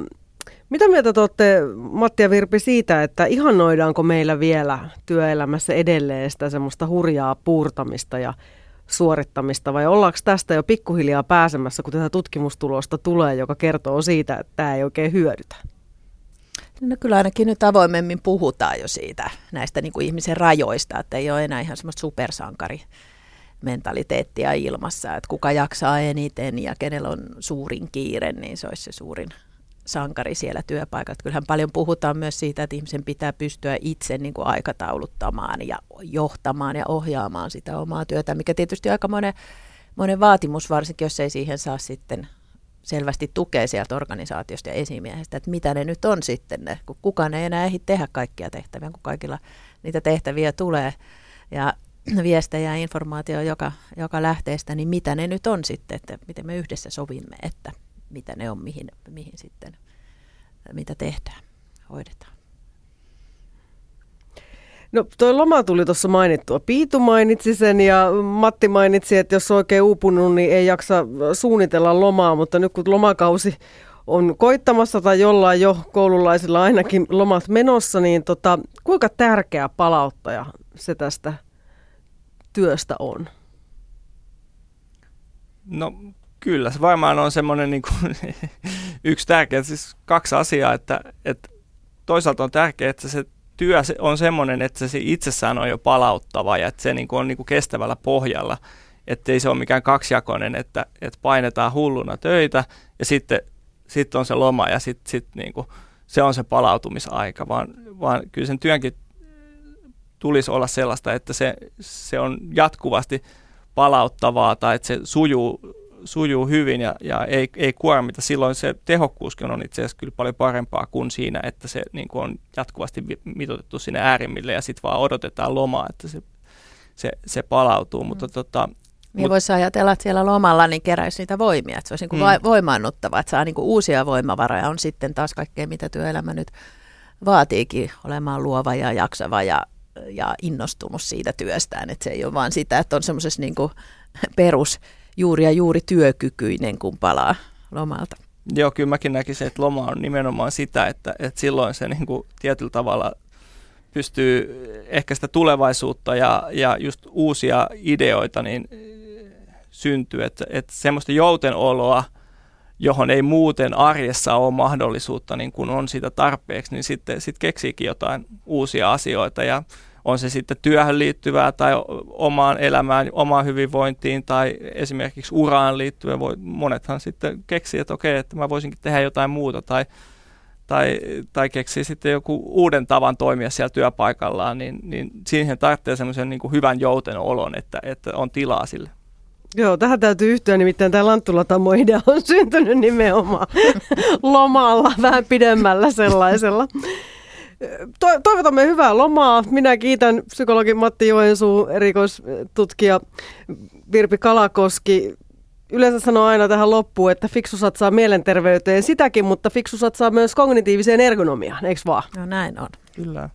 mitä mieltä te olette, Matti ja Virpi, siitä, että ihannoidaanko meillä vielä työelämässä edelleen sitä semmoista hurjaa puurtamista ja suorittamista, vai ollaanko tästä jo pikkuhiljaa pääsemässä, kun tätä tutkimustulosta tulee, joka kertoo siitä, että tämä ei oikein hyödytä? No kyllä ainakin nyt avoimemmin puhutaan jo siitä, näistä niin kuin ihmisen rajoista, että ei ole enää ihan semmoista supersankari mentaliteettia ilmassa, että kuka jaksaa eniten ja kenellä on suurin kiire, niin se olisi se suurin sankari siellä työpaikalla. Kyllähän paljon puhutaan myös siitä, että ihmisen pitää pystyä itse niin kuin aikatauluttamaan ja johtamaan ja ohjaamaan sitä omaa työtä, mikä tietysti aika monen, monen vaatimus, varsinkin jos ei siihen saa sitten selvästi tukea sieltä organisaatiosta ja esimiehestä, että mitä ne nyt on sitten ne, kun kukaan ei enää ehdi tehdä kaikkia tehtäviä, kun kaikilla niitä tehtäviä tulee. Ja viestejä ja informaatio joka, joka lähteestä, niin mitä ne nyt on sitten, että miten me yhdessä sovimme, että mitä ne on, mihin, mihin sitten, mitä tehdään, hoidetaan. No toi loma tuli tuossa mainittua. Piitu mainitsi sen ja Matti mainitsi, että jos on oikein uupunut, niin ei jaksa suunnitella lomaa, mutta nyt kun lomakausi on koittamassa tai jollain jo koululaisilla ainakin lomat menossa, niin tota, kuinka tärkeä palauttaja se tästä työstä on? No kyllä, se varmaan on semmoinen niin kuin, yksi tärkeä, siis kaksi asiaa, että, että toisaalta on tärkeää, että se työ on semmoinen, että se itsessään on jo palauttava ja että se niin kuin on niin kuin kestävällä pohjalla. Että ei se ole mikään kaksijakoinen, että, että painetaan hulluna töitä ja sitten, sitten on se loma ja sitten sit niin kuin, se on se palautumisaika, vaan, vaan kyllä sen työnkin tulisi olla sellaista, että se, se on jatkuvasti palauttavaa tai että se sujuu, sujuu hyvin ja, ja ei, ei kuormita. Silloin se tehokkuuskin on itse asiassa kyllä paljon parempaa kuin siinä, että se niin kuin on jatkuvasti mitotettu sinne äärimmille ja sitten vaan odotetaan lomaa, että se, se, se palautuu. Mm. Mutta tota, niin Mut, voisi ajatella, että siellä lomalla niin keräisi niitä voimia, että se olisi niin kuin mm. voimaannuttava, että saa niin kuin uusia voimavaroja. On sitten taas kaikkea, mitä työelämä nyt vaatiikin, olemaan luova ja jaksava ja ja innostunut siitä työstään. Että se ei ole vaan sitä, että on semmoisessa niin perus juuri ja juuri työkykyinen, kun palaa lomalta. Joo, kyllä mäkin näkisin, että loma on nimenomaan sitä, että, että silloin se niin kuin tietyllä tavalla pystyy ehkä sitä tulevaisuutta ja, ja just uusia ideoita niin syntyy, että, että semmoista joutenoloa, johon ei muuten arjessa ole mahdollisuutta, niin kun on sitä tarpeeksi, niin sitten sit keksiikin jotain uusia asioita ja on se sitten työhön liittyvää tai omaan elämään, omaan hyvinvointiin tai esimerkiksi uraan liittyvää. Voi, monethan sitten keksii, että okei, että mä voisinkin tehdä jotain muuta tai, tai, tai keksii sitten joku uuden tavan toimia siellä työpaikallaan, niin, niin siihen tarvitsee semmoisen niin hyvän jouten olon, että, että on tilaa sille. Joo, tähän täytyy yhtyä, nimittäin tämä Lanttulatammo-idea on syntynyt nimenomaan lomalla, vähän pidemmällä sellaisella. To- toivotamme hyvää lomaa. Minä kiitän psykologi Matti Joensuu, erikoistutkija Virpi Kalakoski. Yleensä sanoo aina tähän loppuun, että fiksu satsaa mielenterveyteen sitäkin, mutta fiksu satsaa myös kognitiiviseen ergonomiaan, eikö vaan? No näin on. Kyllä.